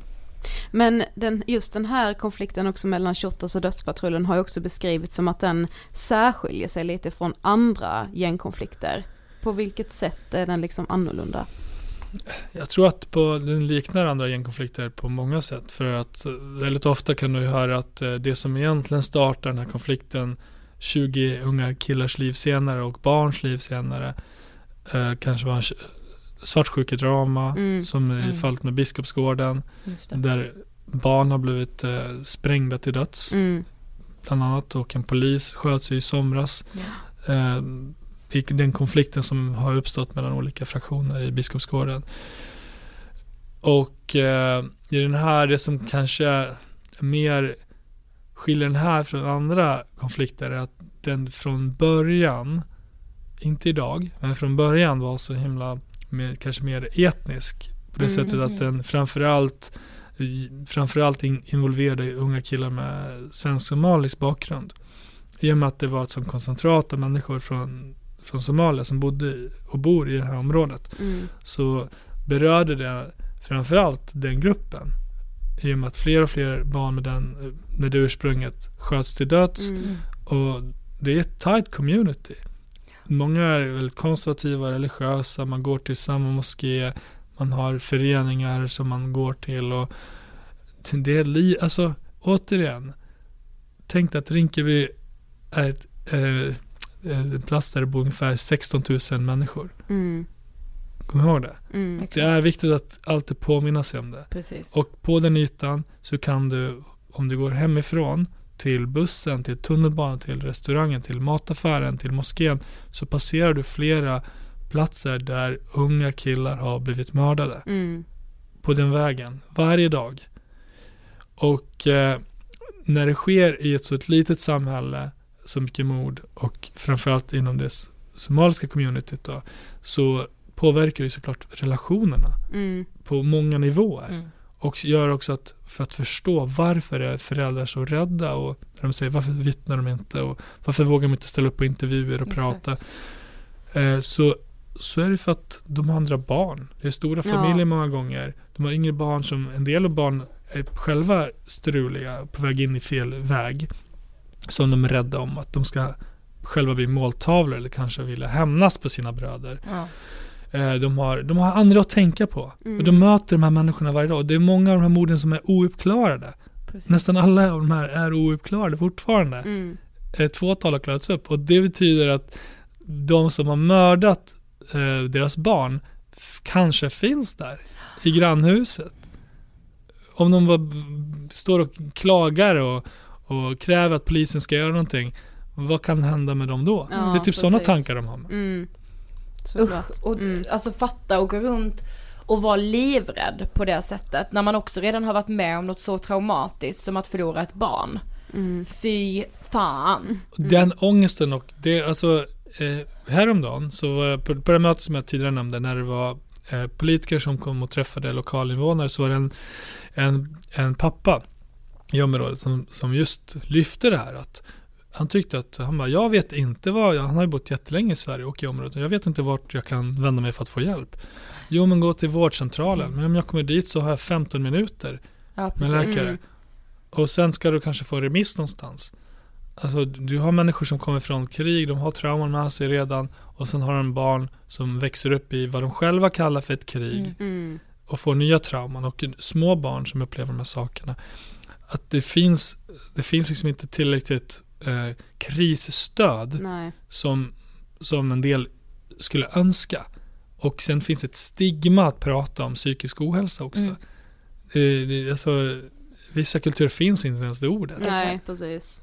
Men den, just den här konflikten också mellan Shottaz och Dödspatrullen har ju också beskrivits som att den särskiljer sig lite från andra gängkonflikter. På vilket sätt är den liksom annorlunda? Jag tror att på, den liknar andra gängkonflikter på många sätt. För att eh, väldigt ofta kan du höra att eh, det som egentligen startar den här konflikten 20 unga killars liv senare och barns liv senare eh, kanske var en svartsjukedrama Mm, som i mm. fallet med Biskopsgården där barn har blivit eh, sprängda till döds Mm. bland annat och en polis sköts i somras. Ja. Eh, i den konflikten som har uppstått mellan olika fraktioner i Biskopsgården. Och eh, i den här, det som kanske mer skiljer den här från andra konflikter är att den från början, inte idag, men från början var så himla, mer, kanske mer etnisk. På det Mm, sättet mm, att den framförallt framförallt in, involverade unga killar med svensk-somalisk bakgrund. I och med att det var ett sånt koncentrat av människor från, från Somalia som bodde och bor i det här området. Mm. Så berörde det framförallt den gruppen. I och med att fler och fler barn med, den, med det ursprunget sköts till döds. Mm. Och det är ett tight community. Många är väldigt konservativa, religiösa, man går till samma moské, man har föreningar som man går till och det är li, alltså återigen, tänk att Rinkeby är ett, eh, en plats där det bor ungefär 16 000 människor. Mm. Kom ihåg det. Mm. Det är viktigt att alltid påminna sig om det. Precis. Och på den ytan så kan du, om du går hemifrån till bussen, till tunnelbanan, till restaurangen, till mataffären, till moskén så passerar du flera platser där unga killar har blivit mördade. Mm. På den vägen, varje dag. Och eh, när det sker i ett så litet samhälle, så mycket mord och framförallt inom det somaliska communityt då, så påverkar det såklart relationerna Mm. på många nivåer. Mm. Och gör också att för att förstå varför är föräldrar så rädda och när de säger varför vittnar de inte och varför vågar de inte ställa upp på intervjuer och Exakt. prata. Eh, så, så är det för att de har andra barn. Det är stora Ja. familjer många gånger. De har yngre barn som, en del av barn är själva struliga, på väg in i fel väg. Som de är rädda om att de ska själva bli måltavlor eller kanske vilja hämnas på sina bröder. Ja. Eh, De har, de har andra att tänka på. Mm. Och de möter de här människorna varje dag. Och det är många av de här morden som är ouppklarade. Precis. Nästan alla av de här är ouppklarade fortfarande. Mm. Ett fåtal har klarats upp. Och det betyder att de som har mördat eh, deras barn kanske finns där i grannhuset. Om de står och klagar och, och kräver att polisen ska göra någonting. Vad kan hända med dem då? Ja, det är typ sådana tankar de har. Mm. Usch, och Mm. alltså fatta och gå runt och vara livrädd på det sättet när man också redan har varit med om något så traumatiskt som att förlora ett barn. Mm. Fy fan. Den ångesten och det, alltså eh, häromdagen så var jag på, på det mötet som jag tidigare nämnde när det var eh, politiker som kom och träffade lokalinvånare så var det en, en, en pappa i området som, som just lyfte det här att han tyckte att, han bara, jag vet inte vad, han har ju bott jättelänge i Sverige och i området, jag vet inte vart jag kan vända mig för att få hjälp. Jo men gå till vårdcentralen, men om jag kommer dit så har jag 15 minuter ja, med läkare. Mm. Och sen ska du kanske få remiss någonstans. Alltså du har människor som kommer från krig, de har trauman med sig redan och sen har de barn som växer upp i vad de själva kallar för ett krig mm. mm. och får nya trauman och små barn som upplever de här sakerna. Att det finns, det finns liksom inte tillräckligt eh, krisstöd som, som en del skulle önska. Och sen finns ett stigma att prata om psykisk ohälsa också. Mm. Eh, det, alltså, vissa kulturer finns inte ens det ordet. Nej, precis.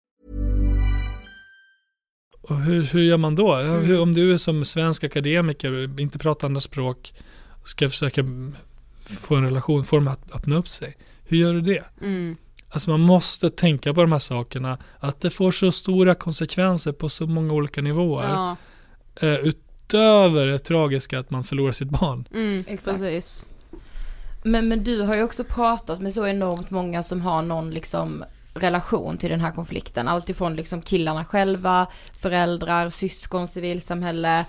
Och hur, hur gör man då? Mm. Hur, om du är som svensk akademiker inte pratar andra språk och ska försöka få en relation, få dem att öppna upp sig. Hur gör du det? Mm. Alltså man måste tänka på de här sakerna. Att det får så stora konsekvenser på så många olika nivåer. Ja. Uh, utöver det tragiska att man förlorar sitt barn. Mm, Precis. Men, men du har ju också pratat med så enormt många som har någon liksom relation till den här konflikten. Alltifrån liksom killarna själva, föräldrar, syskon, civilsamhälle,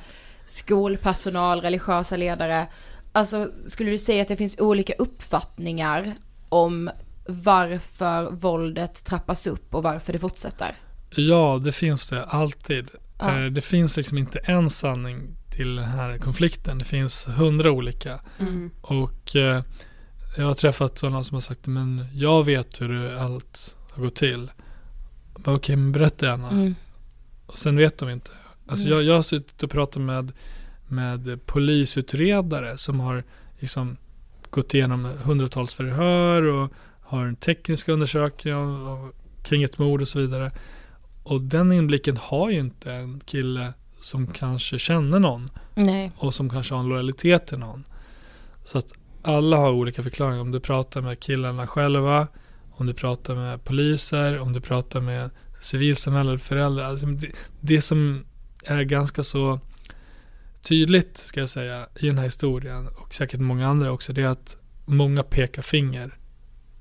skolpersonal, religiösa ledare. Alltså skulle du säga att det finns olika uppfattningar om varför våldet trappas upp och varför det fortsätter? Ja, det finns det alltid. Ja. Eh, det finns liksom inte en sanning till den här konflikten. Det finns hundra olika. Mm. Och eh, jag har träffat sådana som har sagt, men jag vet hur allt har gått till. Okej, okay, men berätta gärna. Mm. Och sen vet de inte. Alltså mm. jag, jag har suttit och pratat med, med polisutredare som har liksom gått igenom hundratals förhör och har en teknisk undersökning kring ett mord och så vidare. Och den inblicken har ju inte en kille som kanske känner någon. Nej. Och som kanske har en lojalitet till någon. Så att alla har olika förklaringar. Om du pratar med killarna själva, om du pratar med poliser, om du pratar med civilsamhället, föräldrar. Alltså det, det som är ganska så tydligt, ska jag säga, i den här historien och säkert många andra också, det är att många pekar finger.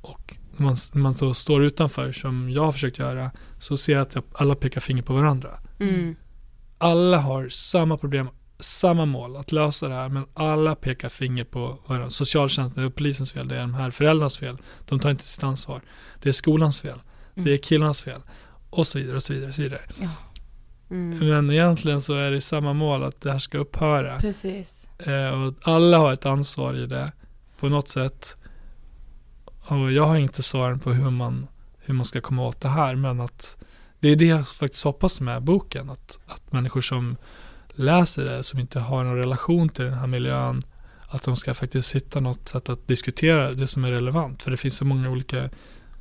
Och när man, när man så står utanför, som jag har försökt göra, så ser jag att alla pekar finger på varandra. Mm. Alla har samma problem, samma mål, att lösa det här, men alla pekar finger på varandra. Socialtjänsten, det är polisens fel, det är de här föräldrarnas fel. De tar inte sitt ansvar. Det är skolans fel. Mm. Det är killarnas fel. Och så vidare och så vidare. Och så vidare. Ja. Mm. Men egentligen så är det samma mål, att det här ska upphöra. Precis. Eh, och alla har ett ansvar i det, på något sätt. Och jag har inte svaren på hur man, hur man ska komma åt det här, men att det är det jag faktiskt hoppas med boken, att, att människor som läser det som inte har någon relation till den här miljön att de ska faktiskt hitta något sätt att diskutera det som är relevant. För det finns så många olika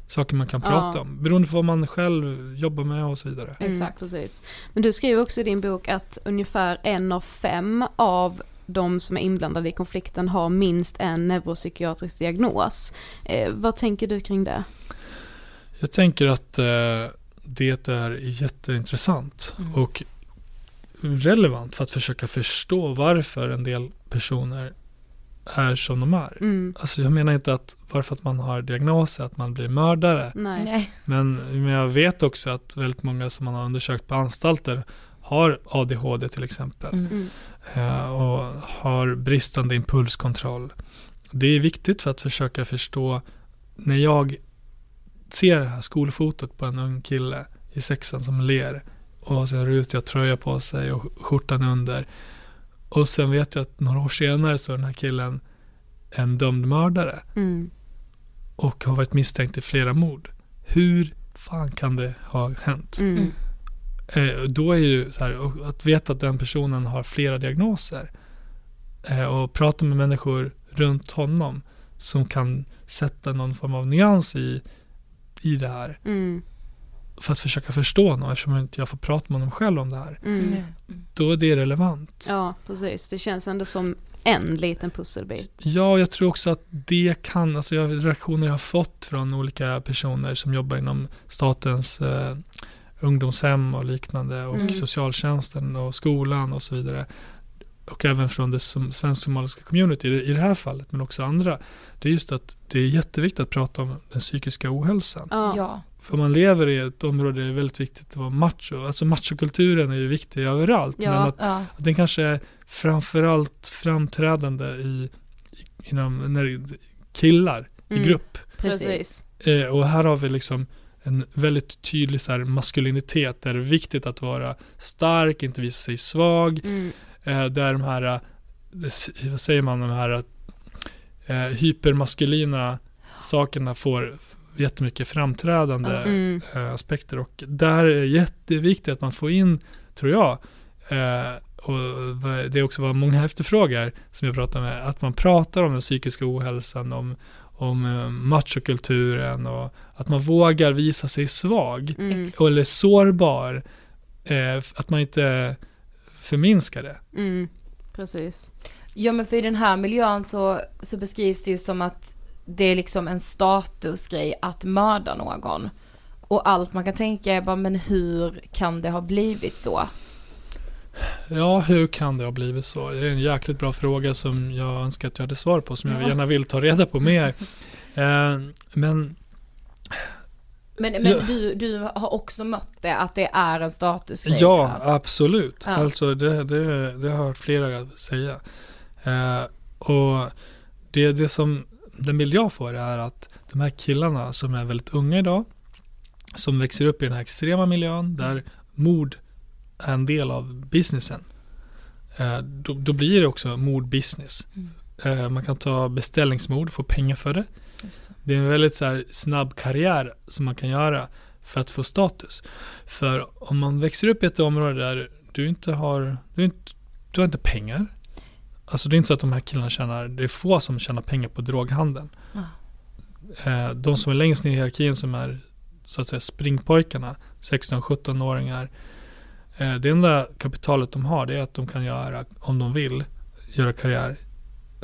saker man kan prata Ja. om. Beroende på vad man själv jobbar med och så vidare. Exakt, precis. Men du skriver också i din bok att ungefär en av fem av de som är inblandade i konflikten har minst en neuropsykiatrisk diagnos. Eh, vad tänker du kring det? Jag tänker att eh, det är jätteintressant Mm. och relevant för att försöka förstå varför en del personer är som de är. Mm. Alltså jag menar inte att bara för att man har diagnoser att man blir mördare. Nej. Nej. Men, men jag vet också att väldigt många som man har undersökt på anstalter har ADHD till exempel. Mm. Eh, och har bristande impulskontroll. Det är viktigt för att försöka förstå när jag ser det här skolfotot på en ung kille i sexan som ler och har sin rutiga tröja på sig och skjortan under. Och sen vet jag att några år senare så är den här killen en dömd mördare Mm. och har varit misstänkt i flera mord. Hur fan kan det ha hänt? Mm. Eh, då är ju så här, att veta att den personen har flera diagnoser eh, och prata med människor runt honom som kan sätta någon form av nyans i, i det här. Mm. För att försöka förstå honom eftersom inte jag får prata med honom själv om det här. Mm. Då är det relevant. Ja, precis. Det känns ändå som en liten pusselbit. Ja, jag tror också att det kan, alltså jag, reaktioner jag har fått från olika personer som jobbar inom statens eh, ungdomshem och liknande och Mm. socialtjänsten och skolan och så vidare. Och även från det som, svensk-somaliska community i, i det här fallet, men också andra. Det är just att det är jätteviktigt att prata om den psykiska ohälsan. Ja. För man lever i ett område där det är väldigt viktigt att vara macho. Alltså machokulturen är ju viktig överallt. Ja, men att, ja. att den kanske är framförallt framträdande i, i inom när, killar Mm. i grupp. Precis. Eh, och här har vi liksom en väldigt tydlig så här, maskulinitet där det är viktigt att vara stark, inte visa sig svag. Mm. Eh, där de här, eh, det- vad säger man, de här eh, hypermaskulina sakerna får jättemycket framträdande Mm. eh, aspekter och där är det jätteviktigt att man får in, tror jag, eh, och det är också vad många efterfrågar som jag pratar med, att man pratar om den psykiska ohälsan, om, om eh, machokulturen och att man vågar visa sig svag Mm. eller sårbar, eh, att man inte förminskar det. Mm. Precis. Ja men för i den här miljön så, så beskrivs det ju som att det är liksom en statusgrej att mörda någon. Och allt man kan tänka är bara, men hur kan det ha blivit så? Ja, hur kan det ha blivit så? Det är en jäkligt bra fråga som jag önskar att jag hade svar på, som jag Ja. gärna vill ta reda på mer. Eh, men Men, men Ja. du, du har också mött det, att det är en statusgrej? ja, absolut. Ja. Alltså det, det, det har jag hört flera säga. Eh, och det, det som den bild jag får är att de här killarna som är väldigt unga idag, som växer upp i den här extrema miljön där mord är en del av businessen. Eh, då, då blir det också mordbusiness. Eh, man kan ta beställningsmord, få pengar för det. Det är en väldigt så snabb karriär som man kan göra för att få status. För om man växer upp i ett område där du inte har, du, inte, du har inte pengar. Alltså det är inte så att de här killarna tjänar, det är få som tjänar pengar på droghandeln. Eh, de som är längst ner i hierarkin som är så att säga springpojkarna, 16-17-åringar. Eh, det enda kapitalet de har det är att de kan göra, om de vill, göra karriär,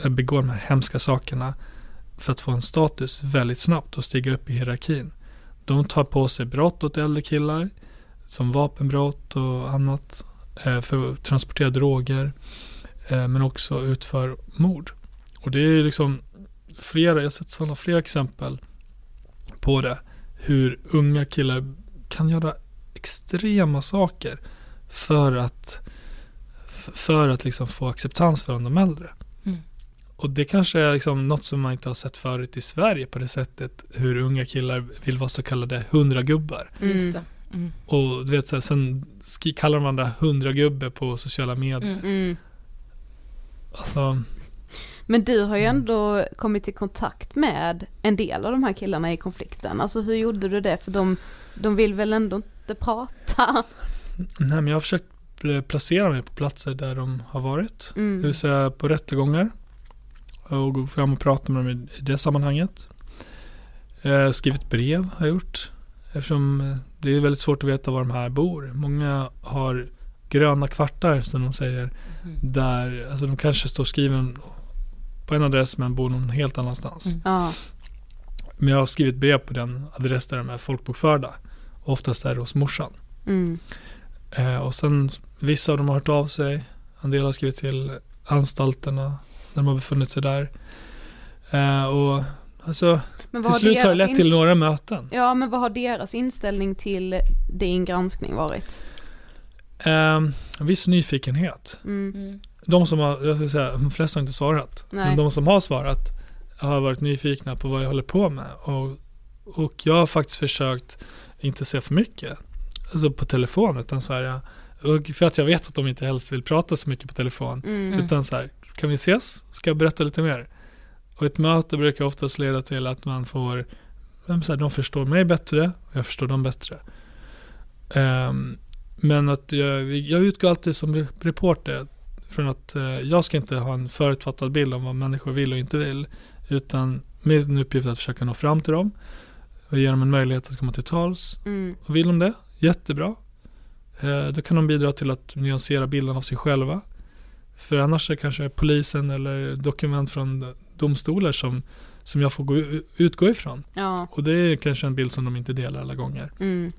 eh, begå de här hemska sakerna för att få en status väldigt snabbt och stiga upp i hierarkin. De tar på sig brott åt äldre killar, som vapenbrott och annat, för att transportera droger, men också utför mord. Och det är liksom flera, jag har sett sådana flera exempel på det, hur unga killar kan göra extrema saker för att för att liksom få acceptans från de äldre. Mm. Och det kanske är liksom något som man inte har sett förut i Sverige på det sättet hur unga killar vill vara så kallade hundragubbar. Just det. Mm. Och du vet så här, sen kallar de varandra hundragubbe på sociala medier. Alltså, Men du har ju ändå kommit i kontakt med en del av de här killarna i konflikten. Alltså hur gjorde du det? För de, de vill väl ändå inte prata? nej men jag har försökt placera mig på platser där de har varit. Mm. Det vill säga på rättegångar. Och gå fram och prata med dem i det sammanhanget. Eh, skrivit brev har jag gjort. Eftersom eh, det är väldigt svårt att veta var de här bor. Många har gröna kvartar som de säger. Där, alltså de kanske står skriven på en adress men bor någon helt annanstans. Ja. Men jag har skrivit brev på den adress där de är folkbokförda. Oftast är det hos morsan. Mm. Eh, och sen vissa av dem har hört av sig. En del har skrivit till anstalterna när de har befunnit sig där. Eh, och alltså Men vad till slut har det deras lett till några möten. Ja, men vad har deras inställning till din granskning varit? Eh, en viss nyfikenhet. Mm. De som har, jag ska säga, de flesta har inte svarat. Nej. Men de som har svarat har varit nyfikna på vad jag håller på med. Och, och jag har faktiskt försökt inte se för mycket. Alltså på telefon utan så här. För att jag vet att de inte helst vill prata så mycket på telefon. Mm. Utan så här, kan vi ses? Ska jag berätta lite mer? Och ett möte brukar oftast leda till att man får, så här, de förstår mig bättre och jag förstår dem bättre. Ehm, men att jag, jag utgår alltid som re- reporter från att eh, jag ska inte ha en förutfattad bild om vad människor vill och inte vill. Utan min uppgift är att försöka nå fram till dem och ge dem en möjlighet att komma till tals. Mm. Och vill de det, jättebra. Eh, då kan de bidra till att nyansera bilden av sig själva. För annars är det kanske polisen eller dokument från domstolar som, som jag får gå, utgå ifrån. Ja. Och det är kanske en bild som de inte delar alla gånger. Mm.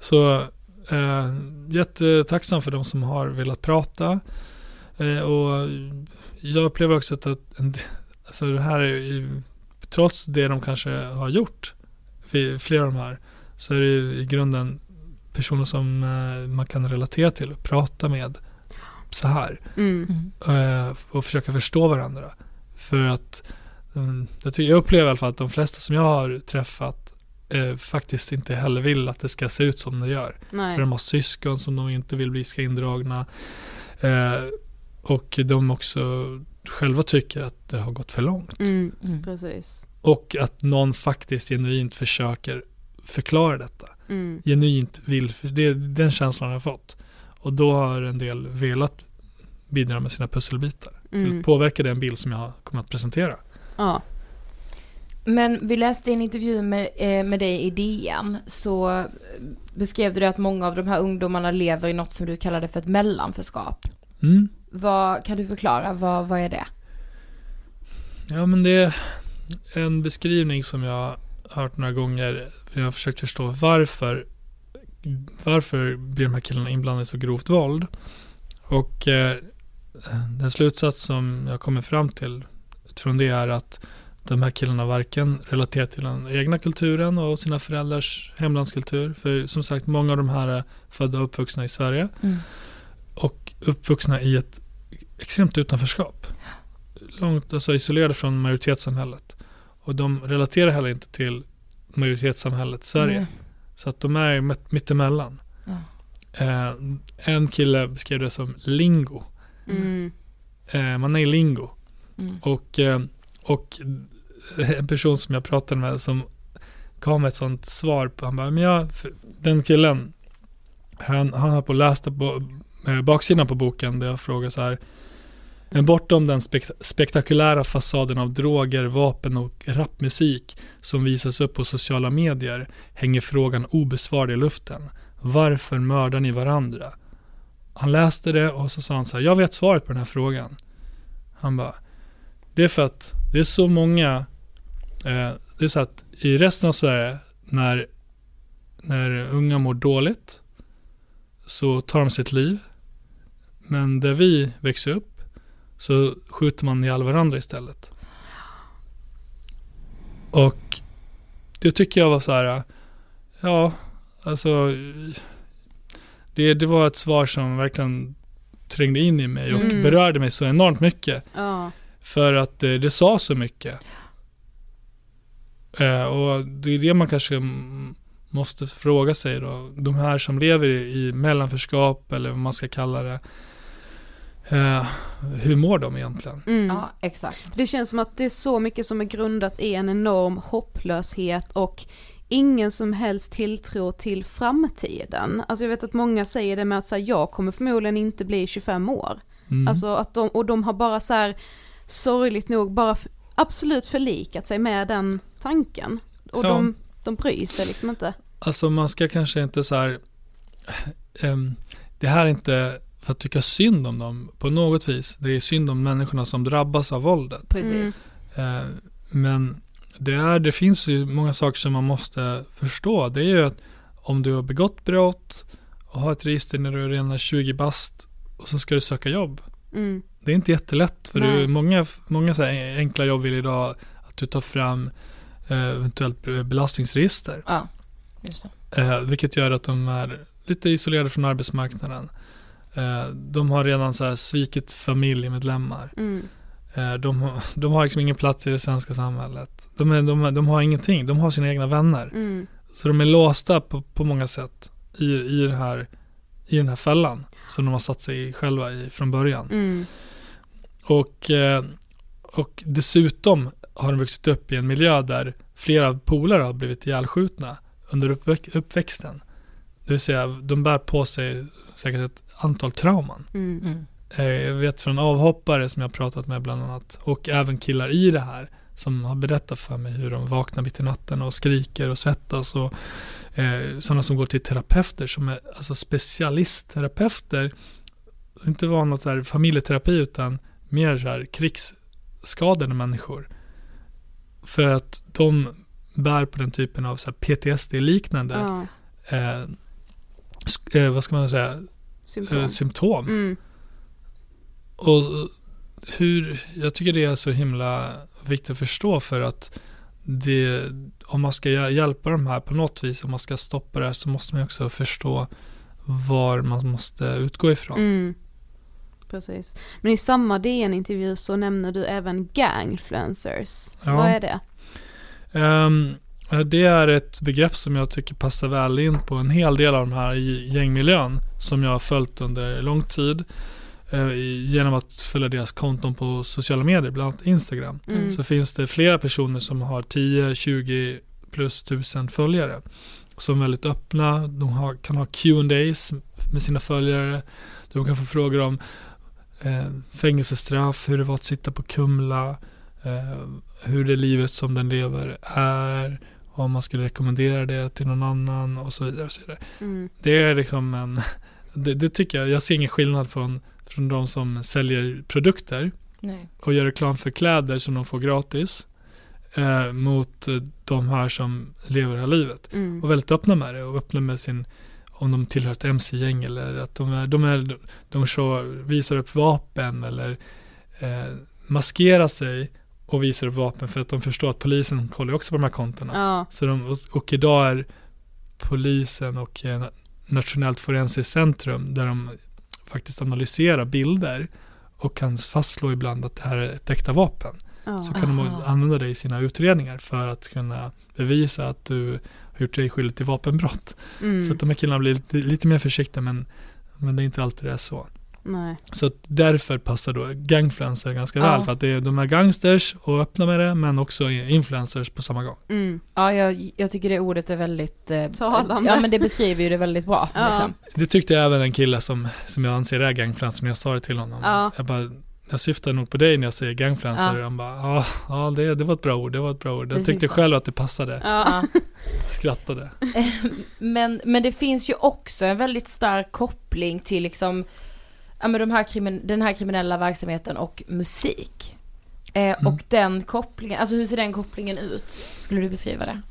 Så eh, jättetacksam för de som har velat prata. Eh, och jag upplever också att, att en, alltså det här är ju, trots det de kanske har gjort, flera av de här, så är det ju i grunden personer som eh, man kan relatera till och prata med så här. Mm. Eh, och försöka förstå varandra. För att mm, jag upplever i alla fall att de flesta som jag har träffat eh, faktiskt inte heller vill att det ska se ut som det gör. Nej. För de har syskon som de inte vill bli ska indragna. Eh, och de också själva tycker att det har gått för långt. Mm. Precis. Och att någon faktiskt genuint försöker förklara detta. Mm. Genuint vill, för det är den känslan jag har fått. Och då har en del velat bidra med sina pusselbitar. Till Mm. att påverka den bild som jag kommer att presentera. Ja. Men vi läste en intervju med, eh, med dig i DN, så beskrev du att många av de här ungdomarna lever i något som du kallade för ett mellanförskap. Mm. Vad, kan du förklara, vad, vad är det? Ja men det är en beskrivning som jag hört några gånger. För jag har försökt förstå varför varför blir de här killarna inblandade i så grovt våld. Och eh, den slutsats som jag kommer fram till från det är att de här killarna varken relaterar till den egna kulturen och sina föräldrars hemlandskultur. För som sagt, många av de här är födda och uppvuxna i Sverige. Mm. Och uppvuxna i ett extremt utanförskap. Långt, alltså isolerade från majoritetssamhället. Och de relaterar heller inte till majoritetssamhället Sverige. Nej. Så att de är mitt, mittemellan. Ja. Eh, en kille beskrev det som lingo. Mm. Eh, man är i lingo. Mm. Och, eh, och en person som jag pratade med som gav mig ett sånt svar på, han bara, men jag, den killen, han, han har på läst på eh, baksidan på boken där jag frågar så här, men bortom den spekt- spektakulära fasaden av droger, vapen och rapmusik som visas upp på sociala medier hänger frågan obesvarad i luften. Varför mördar ni varandra? Han läste det och så sa han så här, jag vet svaret på den här frågan. Han bara, det är för att det är så många, det är så att i resten av Sverige när, när unga mår dåligt så tar de sitt liv. Men där vi växer upp så skjuter man ihjäl varandra istället. Och det tycker jag var så här, ja, alltså det, det var ett svar som verkligen trängde in i mig och Mm. berörde mig så enormt mycket. Ja. För att eh, det sa så mycket. Eh, och det är det man kanske måste fråga sig då. De här som lever i, i mellanförskap eller vad man ska kalla det. Eh, hur mår de egentligen? Mm. Ja, exakt. Det känns som att det är så mycket som är grundat i en enorm hopplöshet och ingen som helst tilltro till framtiden. Alltså jag vet att många säger det med att så här, jag kommer förmodligen inte bli 25 år. Mm. Alltså att de, och de har bara så här sorgligt nog bara absolut förlikat sig med den tanken. Och Ja. de, de bryr sig liksom inte. Alltså man ska kanske inte så här, ehm, det här är inte för att tycka synd om dem på något vis. Det är synd om människorna som drabbas av våldet. Precis. Eh, men det, är, det finns ju många saker som man måste förstå. Det är ju att om du har begått brott och har ett register när du är redan 20 bast och så ska du söka jobb. Mm. Det är inte jättelätt för Nej. du, många, många så här enkla jobb vill idag att du tar fram eventuellt belastningsregister. Ja, just det. Eh, vilket gör att de är lite isolerade från arbetsmarknaden. Eh, de har redan så här svikit familjemedlemmar. Mm. Eh, de, har- de har liksom ingen plats i det svenska samhället. De, är, de, de har ingenting, de har sina egna vänner. Mm. Så de är låsta på, på många sätt i, i, det här, i den här fällan som de har satt sig i själva i från början. Mm. Och, eh, och dessutom har de vuxit upp i en miljö där flera polare har blivit ihjälskjutna under uppväx- uppväxten. Det vill säga, de bär på sig säkert ett antal trauman. Mm. Mm. Eh, Jag vet från avhoppare som jag har pratat med bland annat och även killar i det här som har berättat för mig hur de vaknar mitt i natten och skriker och svettas och eh, sådana som går till terapeuter som är alltså specialistterapeuter inte var något så här familjeterapi utan mer så här krigsskadade människor för att de bär på den typen av PTSD-liknande Ja. eh, eh, vad ska man säga Symptom. Eh, symptom. Mm. Och hur, jag tycker det är så himla viktigt att förstå för att det, om man ska hjä- hjälpa de här på något vis, om man ska stoppa det här så måste man också förstå var man måste utgå ifrån. Mm. Precis. Men i samma DN-intervju så nämner du även gangfluencers. Ja. Vad är det? Eh, det är ett begrepp som jag tycker passar väl in på en hel del av de här i gängmiljön som jag har följt under lång tid eh, genom att följa deras konton på sociala medier, bland annat Instagram. Mm. Så finns det flera personer som har 10, 20 plus tusen följare. Som är väldigt öppna, de har, kan ha Q&As med sina följare. De kan få frågor om eh, fängelsestraff, hur det var att sitta på Kumla, eh, hur det livet som den lever är, om man skulle rekommendera det till någon annan och så vidare. Och så vidare. Mm. Det är liksom en, det, det tycker jag, jag ser ingen skillnad från, från de som säljer produkter Nej. och gör reklam för kläder som de får gratis eh, mot de här som lever det här livet. Mm. Och väldigt öppna med det och öppna med sin om de tillhör ett MC-gäng eller att de, är, de, är, de show, visar upp vapen eller eh, maskerar sig och visar upp vapen för att de förstår att polisen kollar också på de här kontona. Ja. Så de, och, och idag är polisen och eh, Nationellt forensiskt centrum där de faktiskt analyserar bilder och kan fastslå ibland att det här är ett äkta vapen. Ja. Så kan de använda det i sina utredningar för att kunna bevisa att du har gjort dig skyldig till vapenbrott. Mm. Så att de här killarna blir lite, lite mer försiktiga men, men det är inte alltid det är så. Nej. Så att därför passar då gangfluencer ganska Ja. väl för att det är, de är gangsters och öppna med det men också influencers på samma gång. Mm. Ja, jag, jag tycker det ordet är väldigt... Eh, Talande. Ja, men det beskriver ju det väldigt bra. Ja. Liksom. Det tyckte även en kille som, som jag anser är gangfluencer när jag sa det till honom. Ja. Jag bara, jag syftar nog på dig när jag säger gangfluencer. Ja. Han bara, ja, ja det, det var ett bra ord, det var ett bra ord. Jag tyckte själv att det passade. Ja. Skrattade. Men, men det finns ju också en väldigt stark koppling till liksom, ja men de här krimin- den här kriminella verksamheten och musik. Eh, Mm. Och den kopplingen, alltså hur ser den kopplingen ut? Skulle du beskriva det?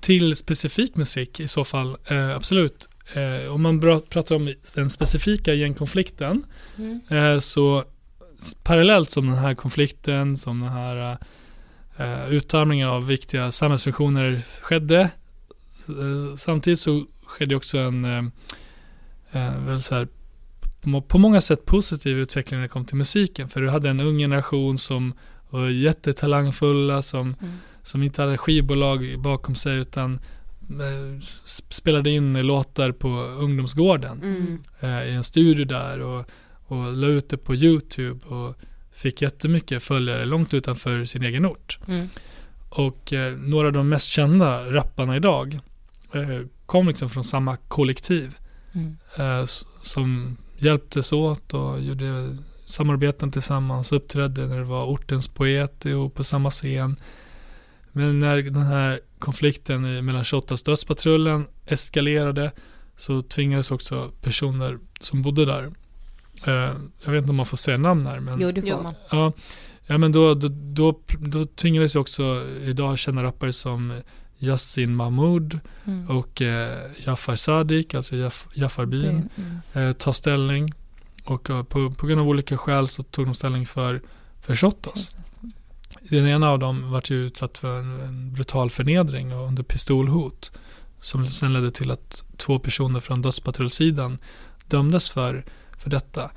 Till specifik musik i så fall, eh, absolut. Eh, om man pratar om den specifika gängkonflikten Mm. eh, så parallellt som den här konflikten, som den här eh, utarmningen av viktiga samhällsfunktioner skedde, eh, samtidigt så skedde också en eh, eh, väl så här, på, må- på många sätt positiv utveckling när det kom till musiken. För du hade en ung generation som var jättetalangfulla, som, Mm. som inte hade skivbolag bakom sig utan eh, spelade in låtar på ungdomsgården Mm. eh, i en studio där och, och la ut det på YouTube och fick jättemycket följare långt utanför sin egen ort. Mm. och eh, några av de mest kända rapparna idag eh, kom liksom från samma kollektiv. Mm. Eh, som hjälptes åt och gjorde samarbeten tillsammans, uppträdde när det var ortens poet ihop på samma scen. Men när den här konflikten mellan 28 dödspatrullen eskalerade så tvingades också personer som bodde där, jag vet inte om man får säga namn här men Jo, det får man. Ja, ja men då, då, då, då tvingades ju också idag kända rappare som Yasin Mahmoud Mm. och eh, Jafar Sadiq, alltså Jaf, Jafarbyn, Mm. eh, ta ställning. Och eh, på, på grund av olika skäl så tog de ställning för, för Shottaz. Den ena av dem vart ju utsatt för en, en brutal förnedring och under pistolhot. Som sen ledde till att två personer från dödspatrullsidan dömdes för, för detta.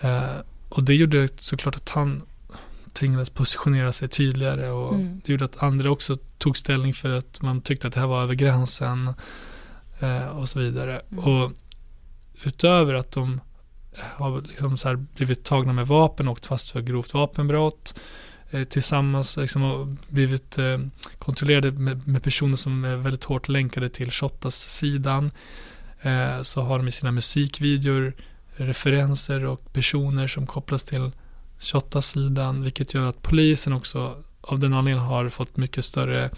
Eh, och det gjorde såklart att han tvingades positionera sig tydligare och Mm. det gjorde att andra också tog ställning för att man tyckte att det här var över gränsen eh, och så vidare. Och utöver att de har liksom så blivit tagna med vapen och fast för grovt vapenbrott eh, tillsammans liksom och blivit eh, kontrollerade med, med personer som är väldigt hårt länkade till Shottaz-sidan eh, så har de i sina musikvideor referenser och personer som kopplas till Shottaz-sidan vilket gör att polisen också av den anledningen har fått mycket större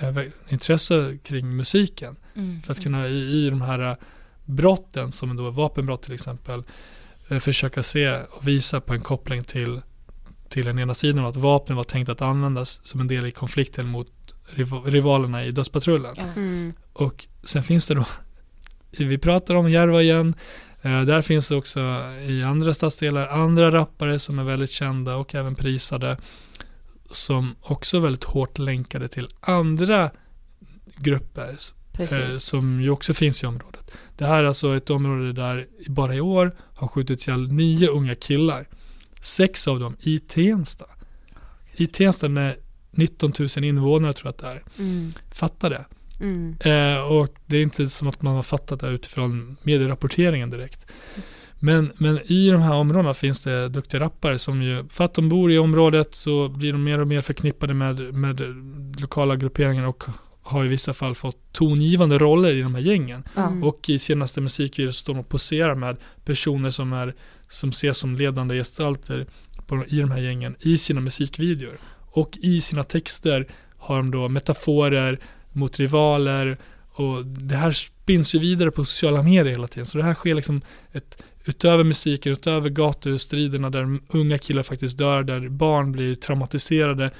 eh, intresse kring musiken. Mm. För att kunna i, i de här eh, brotten som då är vapenbrott till exempel eh, försöka se och visa på en koppling till till den ena sidan och att vapnen var tänkt att användas som en del i konflikten mot riv- rivalerna i dödspatrullen. Mm. Och sen finns det då, vi pratar om Järva igen, där finns det också i andra stadsdelar andra rappare som är väldigt kända och även prisade som också är väldigt hårt länkade till andra grupper Precis. eh, som ju också finns i området. Det här är alltså ett område där bara i år har skjutits ihjäl nio unga killar. Sex av dem i Tensta. I Tensta med 19 000 invånare tror jag att det är. Mm. Fatta det. Mm. Eh, och det är inte som att man har fattat det utifrån medierapporteringen direkt. Men, men i de här områdena finns det duktiga rappare som ju, för att de bor i området så blir de mer och mer förknippade med, med lokala grupperingar och har i vissa fall fått tongivande roller i de här gängen. Mm. Och i senaste musikvideon så står de och poserar med personer som, är, som ses som ledande gestalter på, i de här gängen i sina musikvideor. Och i sina texter har de då metaforer mot rivaler och det här spinns ju vidare på sociala medier hela tiden. Så det här sker liksom ett, utöver musiken, utöver gatustriderna där unga killar faktiskt dör, där barn blir traumatiserade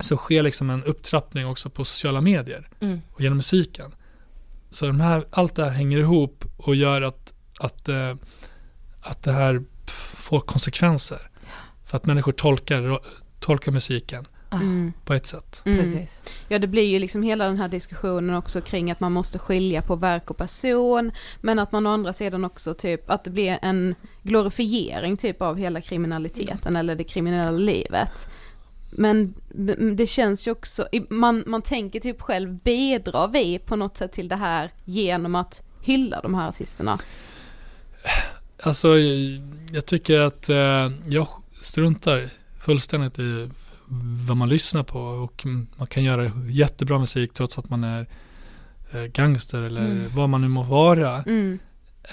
så sker liksom en upptrappning också på sociala medier Mm. och genom musiken. Så de här, allt det här hänger ihop och gör att, att, eh, att det här får konsekvenser. För att människor tolkar, tolkar musiken Mm. på ett sätt. Mm. Precis. Ja det blir ju liksom hela den här diskussionen också kring att man måste skilja på verk och person men att man å andra sidan också typ att det blir en glorifiering typ av hela kriminaliteten eller det kriminella livet. Men det känns ju också, man, man tänker typ själv bidrar vi på något sätt till det här genom att hylla de här artisterna? Alltså, jag tycker att eh, jag struntar fullständigt i vad man lyssnar på och man kan göra jättebra musik trots att man är eh, gangster eller Mm. vad man nu må vara. Mm.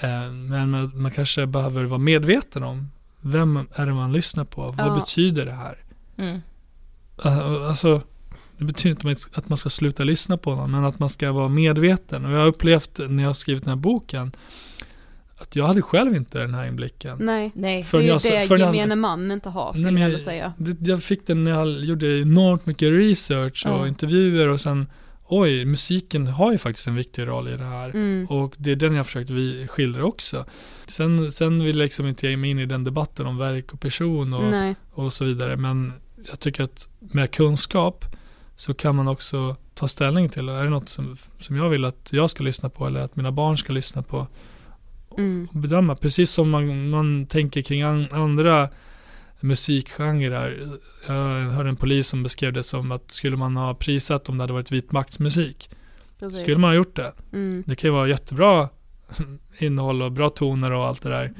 Eh, Men man, man kanske behöver vara medveten om vem är det man lyssnar på? Vad Ja. betyder det här? Mm. Eh, Alltså, det betyder inte att man ska sluta lyssna på någon, men att man ska vara medveten. Och jag har upplevt när jag har skrivit den här boken att jag hade själv inte den här inblicken. Nej, Nej. det är ju jag det jag- gemene man inte har skulle Nej, men jag jag- ändå säga. Det, jag fick den när jag gjorde enormt mycket research och Ja. intervjuer och sen Oj, musiken har ju faktiskt en viktig roll i det här. Mm. Och det är den jag försökt vi skildra också. Sen, sen vill jag liksom inte ge mig in i den debatten om verk och person och, Nej. och så vidare. Men jag tycker att med kunskap så kan man också ta ställning till, är det något som, som jag vill att jag ska lyssna på eller att mina barn ska lyssna på? Mm. och bedöma. Precis som man, man tänker kring an, andra musikgenrer. Jag hörde en polis som beskrev det som att skulle man ha prisat om det hade varit vitmaktsmusik. Precis. Skulle man ha gjort det. Mm. Det kan ju vara jättebra innehåll och bra toner och allt det där.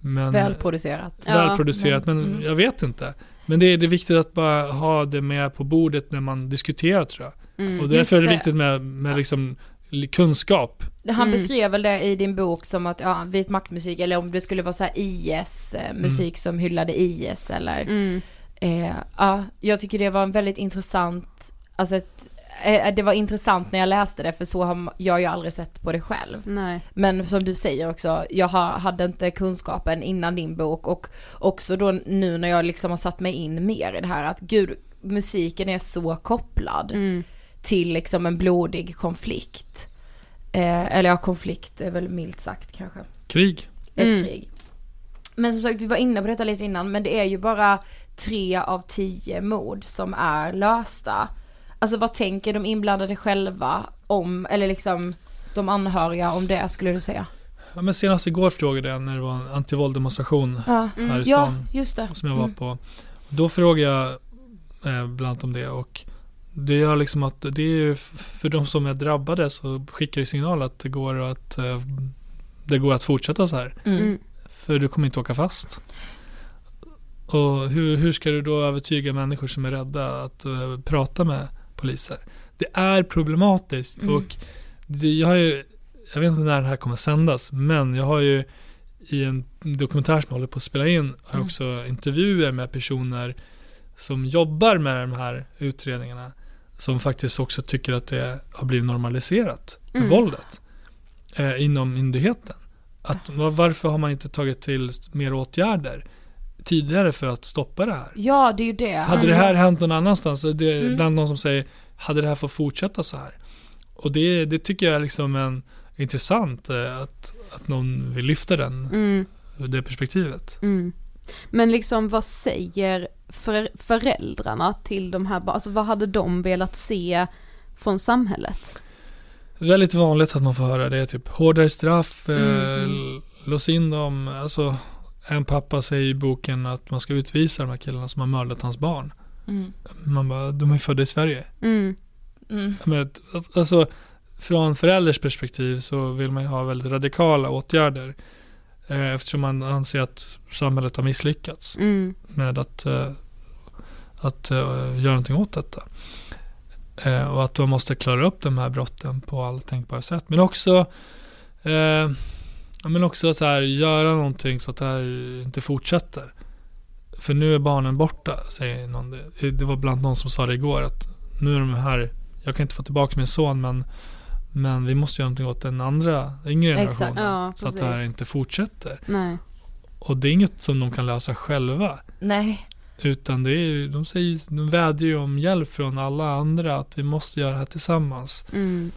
Men, Välproducerat. Ja, välproducerat, men mm. jag vet inte. Men det är, det är viktigt att bara ha det med på bordet när man diskuterar tror jag. Mm. och därför är det det. viktigt med, med liksom li- kunskap. Han Mm. beskrev väl det i din bok som att, ja, vit maktmusik, eller om det skulle vara så här IS-musik Mm. som hyllade IS eller, Mm. eh, ja, jag tycker det var en väldigt intressant, alltså ett, eh, det var intressant när jag läste det, för så har jag ju aldrig sett på det själv. Nej. Men som du säger också, jag ha, hade inte kunskapen innan din bok och också då nu när jag liksom har satt mig in mer i det här att gud, musiken är så kopplad Mm. till liksom en blodig konflikt. Eh, eller ja, konflikt är väl milt sagt kanske. Krig. Ett Mm. krig. Men som sagt, vi var inne på detta lite innan, men det är ju bara tre av tio mord som är lösta. Alltså vad tänker de inblandade själva om, eller liksom de anhöriga om det skulle du säga? Ja, men senast igår frågade jag när det var en antivålddemonstration Ja. här Mm. i Ja, stan. just det. Som jag var Mm. på. Då frågade jag eh, bland annat om det och det gör liksom att det är ju för de som är drabbade så skickar det signal att det går att eh, det går att fortsätta så här. Mm. För du kommer inte åka fast. Och hur, hur ska du då övertyga människor som är rädda att eh, prata med poliser? Det är problematiskt Mm. och det, jag har ju, jag vet inte när det här kommer sändas, men jag har ju i en dokumentär som jag håller på att spela in, har jag Mm. också intervjuer med personer som jobbar med de här utredningarna. Som faktiskt också tycker att det har blivit normaliserat, Mm. våldet, eh, inom myndigheten. Att, var- varför har man inte tagit till mer åtgärder tidigare för att stoppa det här? Ja, det är ju det. Hade det här hänt någon annanstans, det är Mm. bland de som säger, hade det här fått fortsätta så här? Och det, det tycker jag är liksom en intressant eh, att, att någon vill lyfta den, Mm. det perspektivet. Mm. Men liksom vad säger för, föräldrarna till de här barnen? Alltså vad hade de velat se från samhället? Väldigt vanligt att man får höra det, typ hårdare straff, eh, Mm, l- lås in dem. Alltså, en pappa säger i boken att man ska utvisa de här killarna som har mördat hans barn. Mm. Man bara, de är födda i Sverige. Mm. Mm. Men, alltså, från förälders perspektiv så vill man ju ha väldigt radikala åtgärder. Eh, eftersom man anser att samhället har misslyckats Mm. med att, eh, att eh, göra någonting åt detta. Eh, och att man måste klara upp de här brotten på alla tänkbara sätt. Men också, ja, men också så här, göra någonting så att det här inte fortsätter. För nu är barnen borta, säger någon. Det, var bland någon som sa det igår att nu är de här, jag kan inte få tillbaka min son men men vi måste göra någonting åt den andra yngre generationen. ja, så att det här inte fortsätter. Nej. Och det är inget som de kan lösa själva. Nej. Utan det är de säger de vädjar ju om hjälp från alla andra att vi måste göra det här tillsammans. Mm.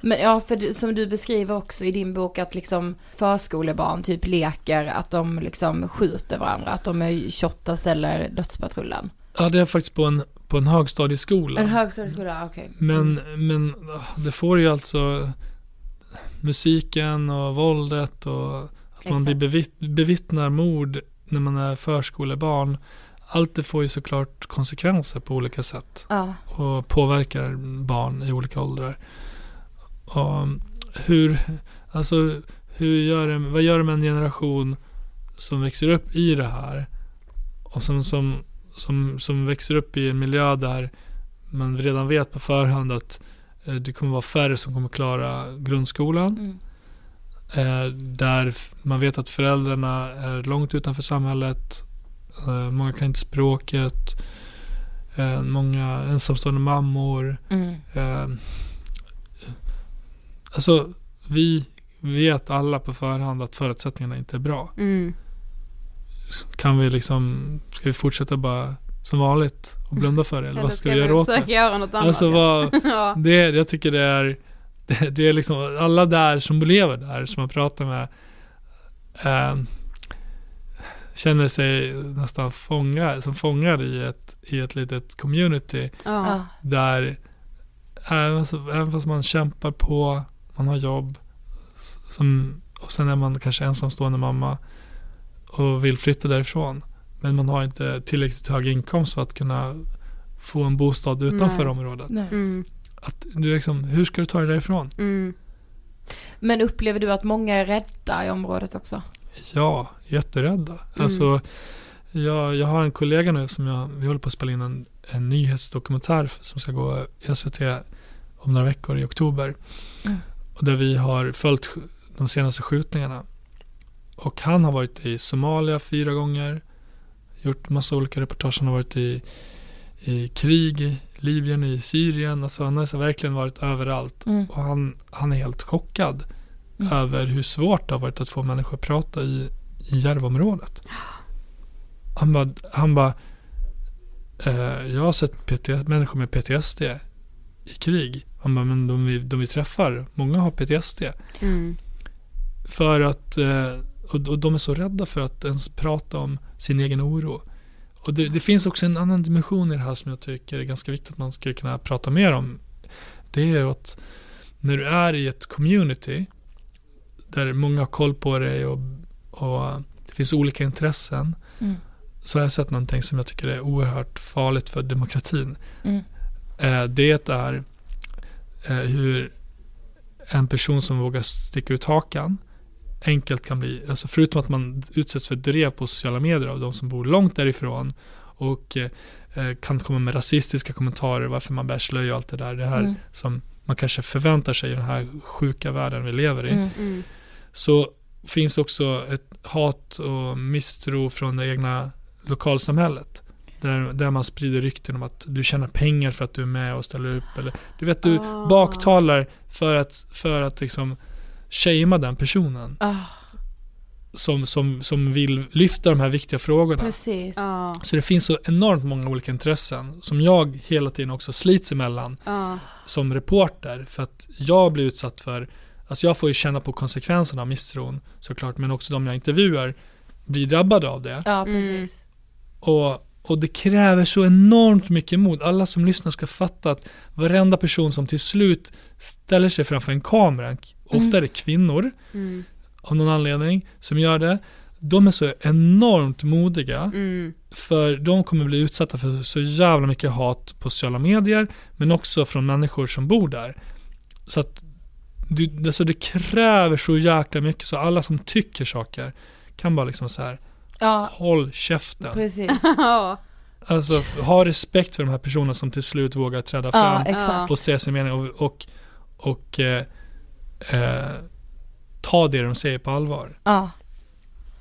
Men ja, för som du beskriver också i din bok att liksom förskolebarn typ leker att de liksom skjuter varandra, att de är Shottaz eller Dödspatrullen. Ja, det är faktiskt på en, på en högstadieskola. En högstadieskola, okej. Men, men ah, det får ju alltså musiken och våldet och att man blir Exakt. bevitt, bevittnar mord när man är förskolebarn. Allt det får ju såklart konsekvenser på olika sätt. Ja. Och påverkar barn i olika åldrar. Och hur, alltså, hur gör det, vad gör det med en generation som växer upp i det här? Och som, som, som, som växer upp i en miljö där man redan vet på förhand att eh, det kommer vara färre som kommer klara grundskolan. Mm. Eh, där man vet att föräldrarna är långt utanför samhället. Eh, många kan inte språket. Eh, många ensamstående mammor. Mm. Alltså, vi vet alla på förhand att förutsättningarna inte är bra. Mm. Kan vi liksom, ska vi fortsätta bara som vanligt och blunda för det? Eller Eller vad ska, vi göra åt det? göra något annat, Alltså vad, Ja. det, jag tycker det är, det, det är liksom alla där som lever där, som man pratar med, eh, känner sig nästan fångar, som fångar i ett, i ett litet community. Ja. Där även, så, även fast man kämpar på, man har jobb, som, och sen är man kanske ensamstående mamma och vill flytta därifrån. Men man har inte tillräckligt hög inkomst för att kunna få en bostad utanför Nej. området. Nej. Mm. Att du liksom, hur ska du ta dig därifrån? Mm. Men upplever du att många är rädda i området också? Ja, jätterädda. Mm. Alltså, Jag, jag har en kollega nu som jag, vi håller på att spela in en, en nyhetsdokumentär som ska gå i SVT om några veckor i oktober. Mm. Och där vi har följt de senaste skjutningarna. Och han har varit i Somalia fyra gånger. Gjort massa olika reportage. Han har varit i, i krig Libyen, i Syrien. Alltså han har verkligen varit överallt. Mm. Och han, han är helt chockad Mm. över hur svårt det har varit att få människor att prata i, i Järvaområdet. Han bara, han bara eh, jag har sett PT, människor med PTSD i krig. Han bara, men de vi, de vi träffar, många har PTSD. Mm. För att, eh, och, och de är så rädda för att ens prata om sin egen oro. Och det, det finns också en annan dimension i det här som jag tycker är ganska viktigt att man skulle kunna prata mer om. Det är att när du är i ett community där många har koll på dig och, och det finns olika intressen. Mm. Så har jag sett någonting som jag tycker är oerhört farligt för demokratin. Mm. Eh, det är eh, hur en person som vågar sticka ut hakan enkelt kan bli, alltså förutom att man utsätts för drev på sociala medier av de som bor långt därifrån och eh, kan komma med rasistiska kommentarer varför man bär slöja och allt det där. Det här Mm. som man kanske förväntar sig i den här sjuka världen vi lever i. Mm. Mm. Så finns också ett hat och misstro från det egna lokalsamhället. Där, där man sprider rykten om att du tjänar pengar för att du är med och ställer upp. Eller, du vet, du Ah. baktalar för att, för att liksom shamea den personen. Ah, Som, som, som vill lyfta de här viktiga frågorna. precis. Ja. Så det finns så enormt många olika intressen som jag hela tiden också slits emellan Ja. som reporter. För att jag blir utsatt för, alltså jag får ju känna på konsekvenserna av misstron såklart, men också de jag intervjuar blir drabbade av det. Ja, Mm. precis. Och, och det kräver så enormt mycket mod. Alla som lyssnar ska fatta att varenda person som till slut ställer sig framför en kamera, ofta är det kvinnor Mm. av någon anledning som gör det. De är så enormt modiga Mm. för de kommer bli utsatta för så jävla mycket hat på sociala medier men också från människor som bor där. Så att det, alltså det kräver så jäkla mycket så alla som tycker saker kan bara liksom så här Ja, håll käften. precis. Ja. Alltså ha respekt för de här personerna som till slut vågar träda Ja, fram exakt. och säga sin mening och, och, och eh, eh, ta det de säger på allvar. Ja.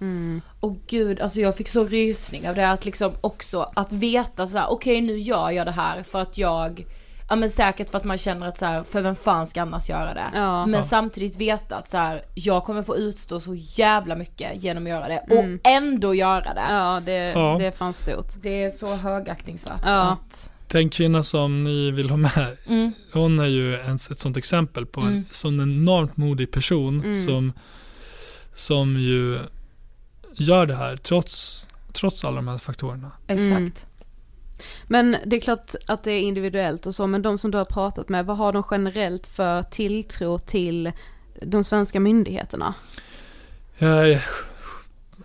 Mm. Och gud, alltså jag fick så rysning av det att liksom också att veta så här: okej nu gör jag det här för att jag, ja men säkert för att man känner att så här, för vem fan ska annars göra det? Ja. Men Ja. samtidigt veta att så här, jag kommer få utstå så jävla mycket genom att göra det Mm. och ändå göra det. Ja, det, Ja. det är fan stort. Det är så högaktningsvärt. Ja. Att, Den kvinna som ni vill ha med, mm, hon är ju en, ett sånt exempel på en Mm. sån enormt modig person Mm. som, som ju gör det här trots, trots alla de här faktorerna. exakt. Men det är klart att det är individuellt och så, men de som du har pratat med, vad har de generellt för tilltro till de svenska myndigheterna? Eh,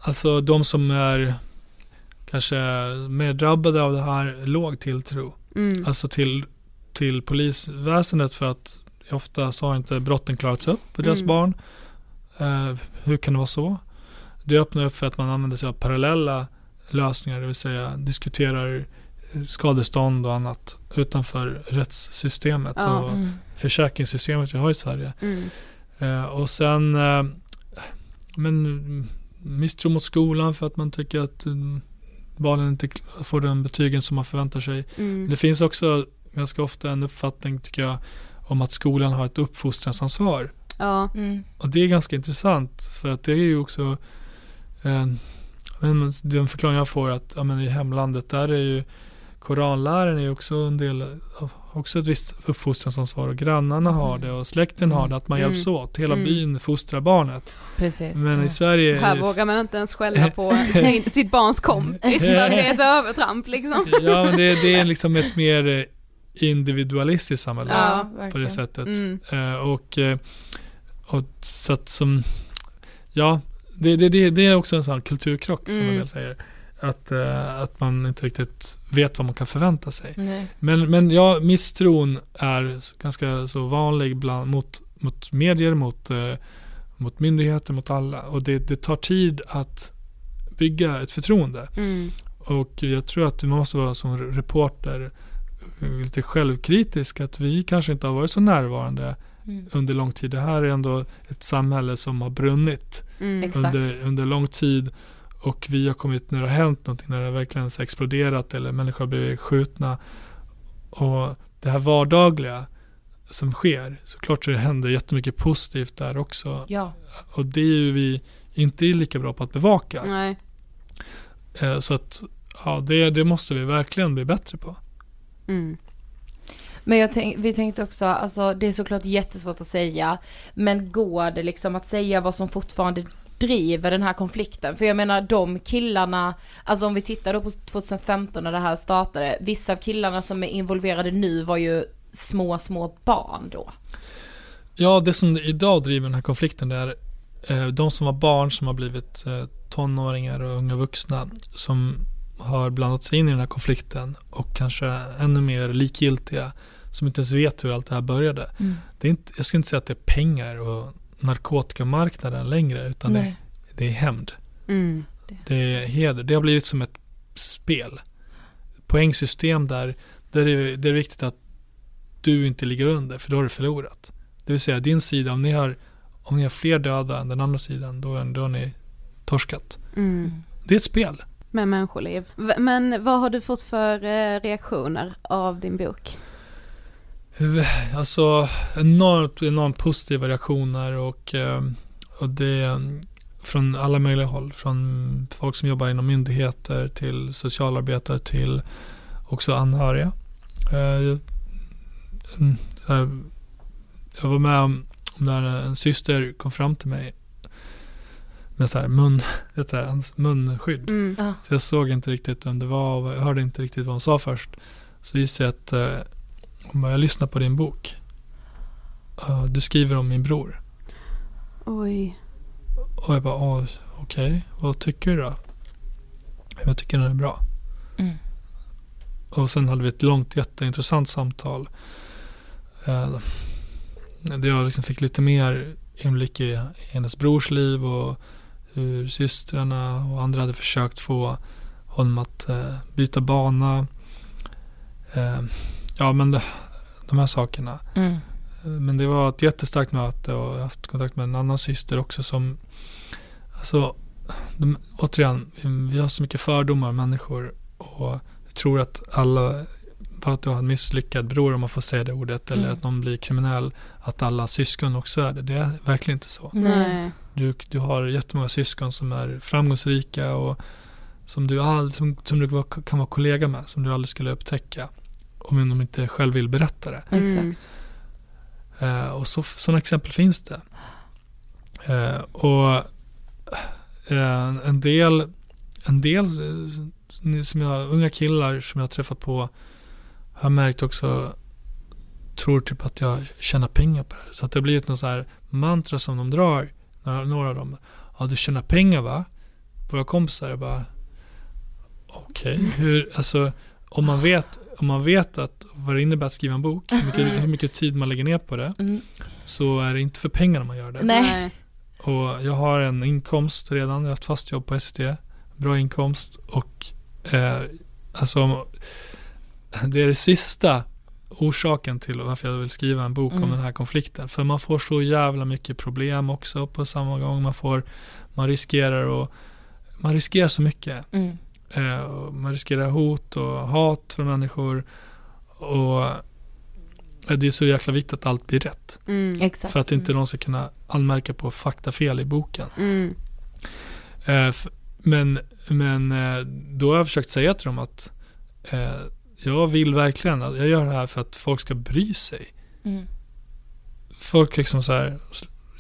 Alltså de som är kanske mer drabbade av det här, låg tilltro. Mm. Alltså till, till polisväsendet för att ofta så har inte brotten klarats upp på deras Mm. barn. Eh, hur kan det vara så? Det öppnar upp för att man använder sig av parallella lösningar, det vill säga diskuterar skadestånd och annat utanför rättssystemet Ja, och Mm. försäkringssystemet vi har i Sverige. Mm. Eh, och sen eh, men misstro mot skolan för att man tycker att mm, barnen inte får den betygen som man förväntar sig. Mm. Det finns också ganska ofta en uppfattning tycker jag om att skolan har ett uppfostransansvar. Ja. Mm. Och det är ganska intressant för att det är ju också eh, men den förklaring jag får att ja, men i hemlandet där är ju koranläran är också en del av också ett visst uppfostransansvar och grannarna har det och släkten har det att man Mm. hjälps åt. Hela Mm. byn fostrar barnet. Precis. Men i Sverige Här vågar man inte ens skälla på sin, sitt barns kompis för det är ett övertramp liksom. Ja men det, det är liksom ett mer individualistiskt samhälle Ja, på det sättet. Mm. Eh, och, eh, och så att som, ja, det, det, det, det är också en sån kulturkrock som Mm. en del säger. Att, eh, att man inte riktigt vet vad man kan förvänta sig. Nej. Men, men ja, misstron är ganska så vanlig bland, mot, mot medier, mot, eh, mot myndigheter, mot alla. Och det, det tar tid att bygga ett förtroende. Mm. Och jag tror att man måste vara som reporter eh, lite självkritisk att vi kanske inte har varit så närvarande Mm. under lång tid. Det här är ändå ett samhälle som har brunnit Mm. Under, under lång tid och vi har kommit när det har hänt någonting, när det verkligen har exploderat eller människor har blivit skjutna. Och det här vardagliga som sker, såklart så det händer jättemycket positivt där också. Ja. Och det är ju vi inte lika bra på att bevaka. Nej. Eh, Så att ja, det, det måste vi verkligen bli bättre på. Mm. Men jag tänk, vi tänkte också, alltså det är såklart jättesvårt att säga, men går det liksom att säga vad som fortfarande driver den här konflikten? För jag menar de killarna, alltså om vi tittar då på 2015 när det här startade, vissa av killarna som är involverade nu var ju små, små barn då. Ja, det som idag driver den här konflikten det är eh, de som var barn som har blivit eh, tonåringar och unga vuxna som har blandat sig in i den här konflikten och kanske ännu mer likgiltiga som inte ens vet hur allt det här började. Mm. Det är inte, jag skulle inte säga att det är pengar och narkotikamarknaden längre utan det, det är hämnd. Mm. Det är heder. Det har blivit som ett spel. Poängsystem där, där det, är, det är viktigt att du inte ligger under för då har du förlorat. Det vill säga din sida, om ni har, om ni har fler döda än den andra sidan då, då har ni torskat. Mm. Det är ett spel. Med människoliv. Men vad har du fått för eh, reaktioner av din bok? Alltså enormt, enormt positiva reaktioner och, eh, och det är från alla möjliga håll. Från folk som jobbar inom myndigheter till socialarbetare till också anhöriga. Eh, jag- mm, så här, jag var med om när en syster kom fram till mig med så här mun, vet du, hans munskydd. Mm. Ja. Så jag såg inte riktigt vem det var och jag hörde inte riktigt vad hon sa först. Så visste jag att eh, hon bara, jag lyssnar på din bok. Eh, du skriver om min bror. Oj. Och jag bara, "Åh, okej, vad tycker du då? Jag tycker den är bra. Mm. Och sen hade vi ett långt jätteintressant samtal. Eh, där jag liksom fick lite mer inblick i hennes brors liv och hur systrarna och andra hade försökt få honom att eh, byta bana. Ja men det, de här sakerna. Mm. Men det var ett jättestarkt möte och jag har haft kontakt med en annan syster också som Alltså de, återigen, vi har så mycket fördomar människor och jag tror att alla bara att du har en misslyckad bror om man får säga det ordet eller Mm. att någon blir kriminell att alla syskon också är det. Det är verkligen inte så. Nej. Du, du har jättemånga syskon som är framgångsrika och som du, all, som, som du kan vara kollega med som du aldrig skulle upptäcka om de inte själv vill berätta det. Mm. Eh, och så, sådana exempel finns det. Eh, och eh, en del, en del som jag, unga killar som jag har träffat på har märkt också tror typ att jag tjänar pengar på det. Så att det har blivit något så här mantra som de drar, några, några av dem. Ja, du tjänar pengar va? Våra kompisar är bara Okej, hur, alltså om man vet, om man vet att vad det innebär att skriva en bok, hur mycket, hur mycket tid man lägger ner på det, Mm. så är det inte för pengarna man gör det. Nej. Och jag har en inkomst redan, jag har ett fast jobb på SCT, bra inkomst och eh, alltså det är det sista orsaken till varför jag vill skriva en bok Mm. om den här konflikten. För man får så jävla mycket problem också på samma gång. Man får, man riskerar och man riskerar så mycket. Mm. Eh, man riskerar hot och hat från människor. Och eh, det är så jäkla viktigt att allt blir rätt. Mm. Exakt. För att inte någon ska kunna anmärka på faktafel i boken. Mm. Eh, men men eh, då har jag försökt säga till dem att eh, jag vill verkligen, att jag gör det här för att folk ska bry sig. Mm. Folk liksom så här,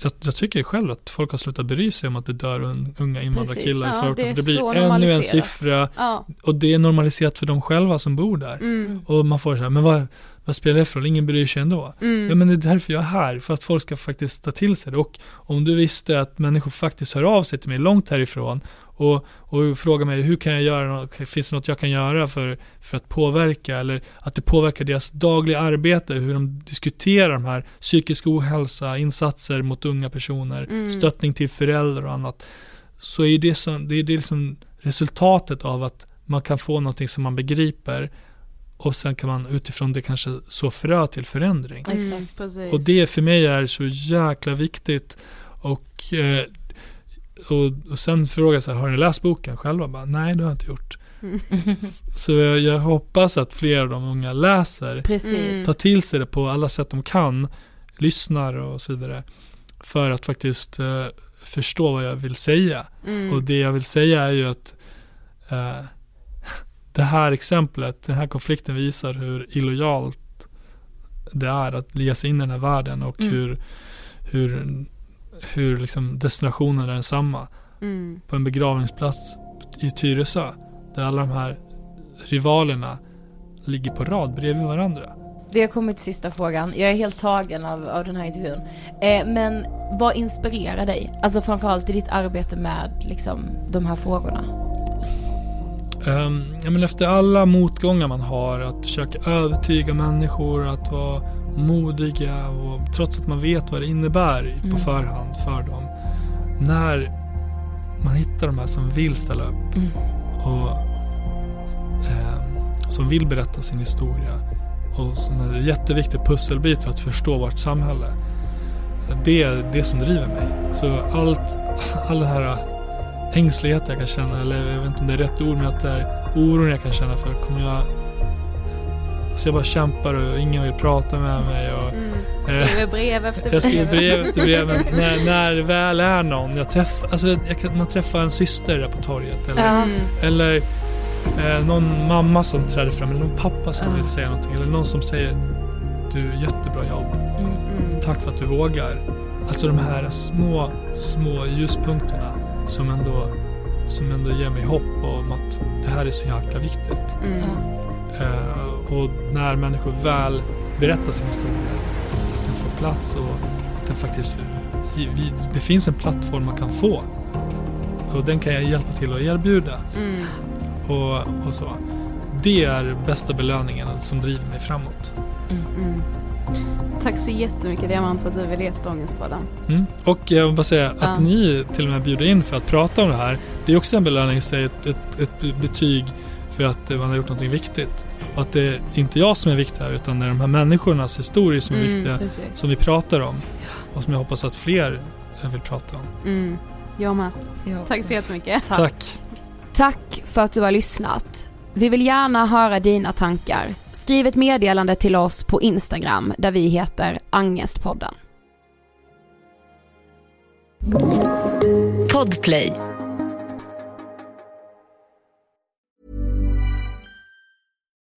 jag, jag tycker själv att folk har slutat bry sig om att det dör un, unga invandrarkillar i förorten. det det blir ännu en siffra Ja. och det är normaliserat för dem själva som bor där. Mm. Och man får så här, men vad, vad spelar det för roll? Ingen bryr sig ändå. Mm. Ja men det är därför jag är här, för att folk ska faktiskt ta till sig det. Och om du visste att människor faktiskt hör av sig till mig långt härifrån och, och frågar mig hur kan jag göra, finns det något jag kan göra för, för att påverka eller att det påverkar deras dagliga arbete, hur de diskuterar de här psykisk ohälsa, insatser mot unga personer, Mm. stöttning till föräldrar och annat. Så är det, så, det är det liksom resultatet av att man kan få någonting som man begriper och sen kan man utifrån det kanske så frö till förändring. Mm. Och det för mig är så jäkla viktigt. Och, eh, och, och sen frågar jag så här, har ni läst boken själva? Bara, Nej, det har jag inte gjort. Mm. Så jag, jag hoppas att fler av de unga läser, Precis. tar till sig det på alla sätt de kan, lyssnar och så vidare. För att faktiskt eh, förstå vad jag vill säga. Mm. Och det jag vill säga är ju att eh, det här exemplet, den här konflikten visar hur illojalt det är att ge sig in i den här världen och Mm. hur, hur, hur liksom destinationen är densamma. Mm. På en begravningsplats i Tyresö där alla de här rivalerna ligger på rad bredvid varandra. Vi har kommit till sista frågan. Jag är helt tagen av, av den här intervjun. Eh, men vad inspirerar dig? Alltså framförallt i ditt arbete med liksom, de här frågorna. Um, ja, men efter alla motgångar man har, att försöka övertyga människor, att vara modiga och trots att man vet vad det innebär på Mm. förhand för dem. När man hittar de här som vill ställa upp Mm. och ehm, som vill berätta sin historia och som är en jätteviktig pusselbit för att förstå vårt samhälle. Det är det som driver mig. Så allt, all den här ängslighet jag kan känna, eller jag vet inte om det är rätt ord, men att det är oron jag kan känna för, kommer jag... Så jag bara kämpar och ingen vill prata med mig och... Mm. eh, Skriver brev efter brev. jag skriver brev efter brev, men när, när det väl är någon, jag träffar, alltså jag kan, man träffar en syster där på torget eller, Ja. eller eh, någon mamma som träder fram, eller någon pappa som Ja. vill säga någonting, eller någon som säger du, jättebra jobb, Mm. tack för att du vågar. Alltså de här små, små ljuspunkterna som ändå, som ändå ger mig hopp om att det här är så jäkla viktigt. Mm. Eh, och när människor väl berättar sin historia, att den får plats och att den faktiskt, vi, det finns en plattform man kan få. Och den kan jag hjälpa till att erbjuda. Mm. Och, och så. Det är bästa belöningen som driver mig framåt. Mm. Tack så jättemycket Diamant för att du ville gästa Ångestpodden. Mm. Och jag vill bara säga att Ja. ni till och med bjuder in för att prata om det här. Det är också en belöning, säg ett, ett, ett betyg för att man har gjort någonting viktigt. Och att det är inte jag som är viktig här utan det är de här människornas historier som är Mm, viktiga. precis. Som vi pratar om. Och som jag hoppas att fler vill prata om. Mm. Jag med. Tack så jättemycket. Tack. Tack för att du har lyssnat. Vi vill gärna höra dina tankar. Skriv ett meddelande till oss på Instagram där vi heter Angestpodden. Podplay.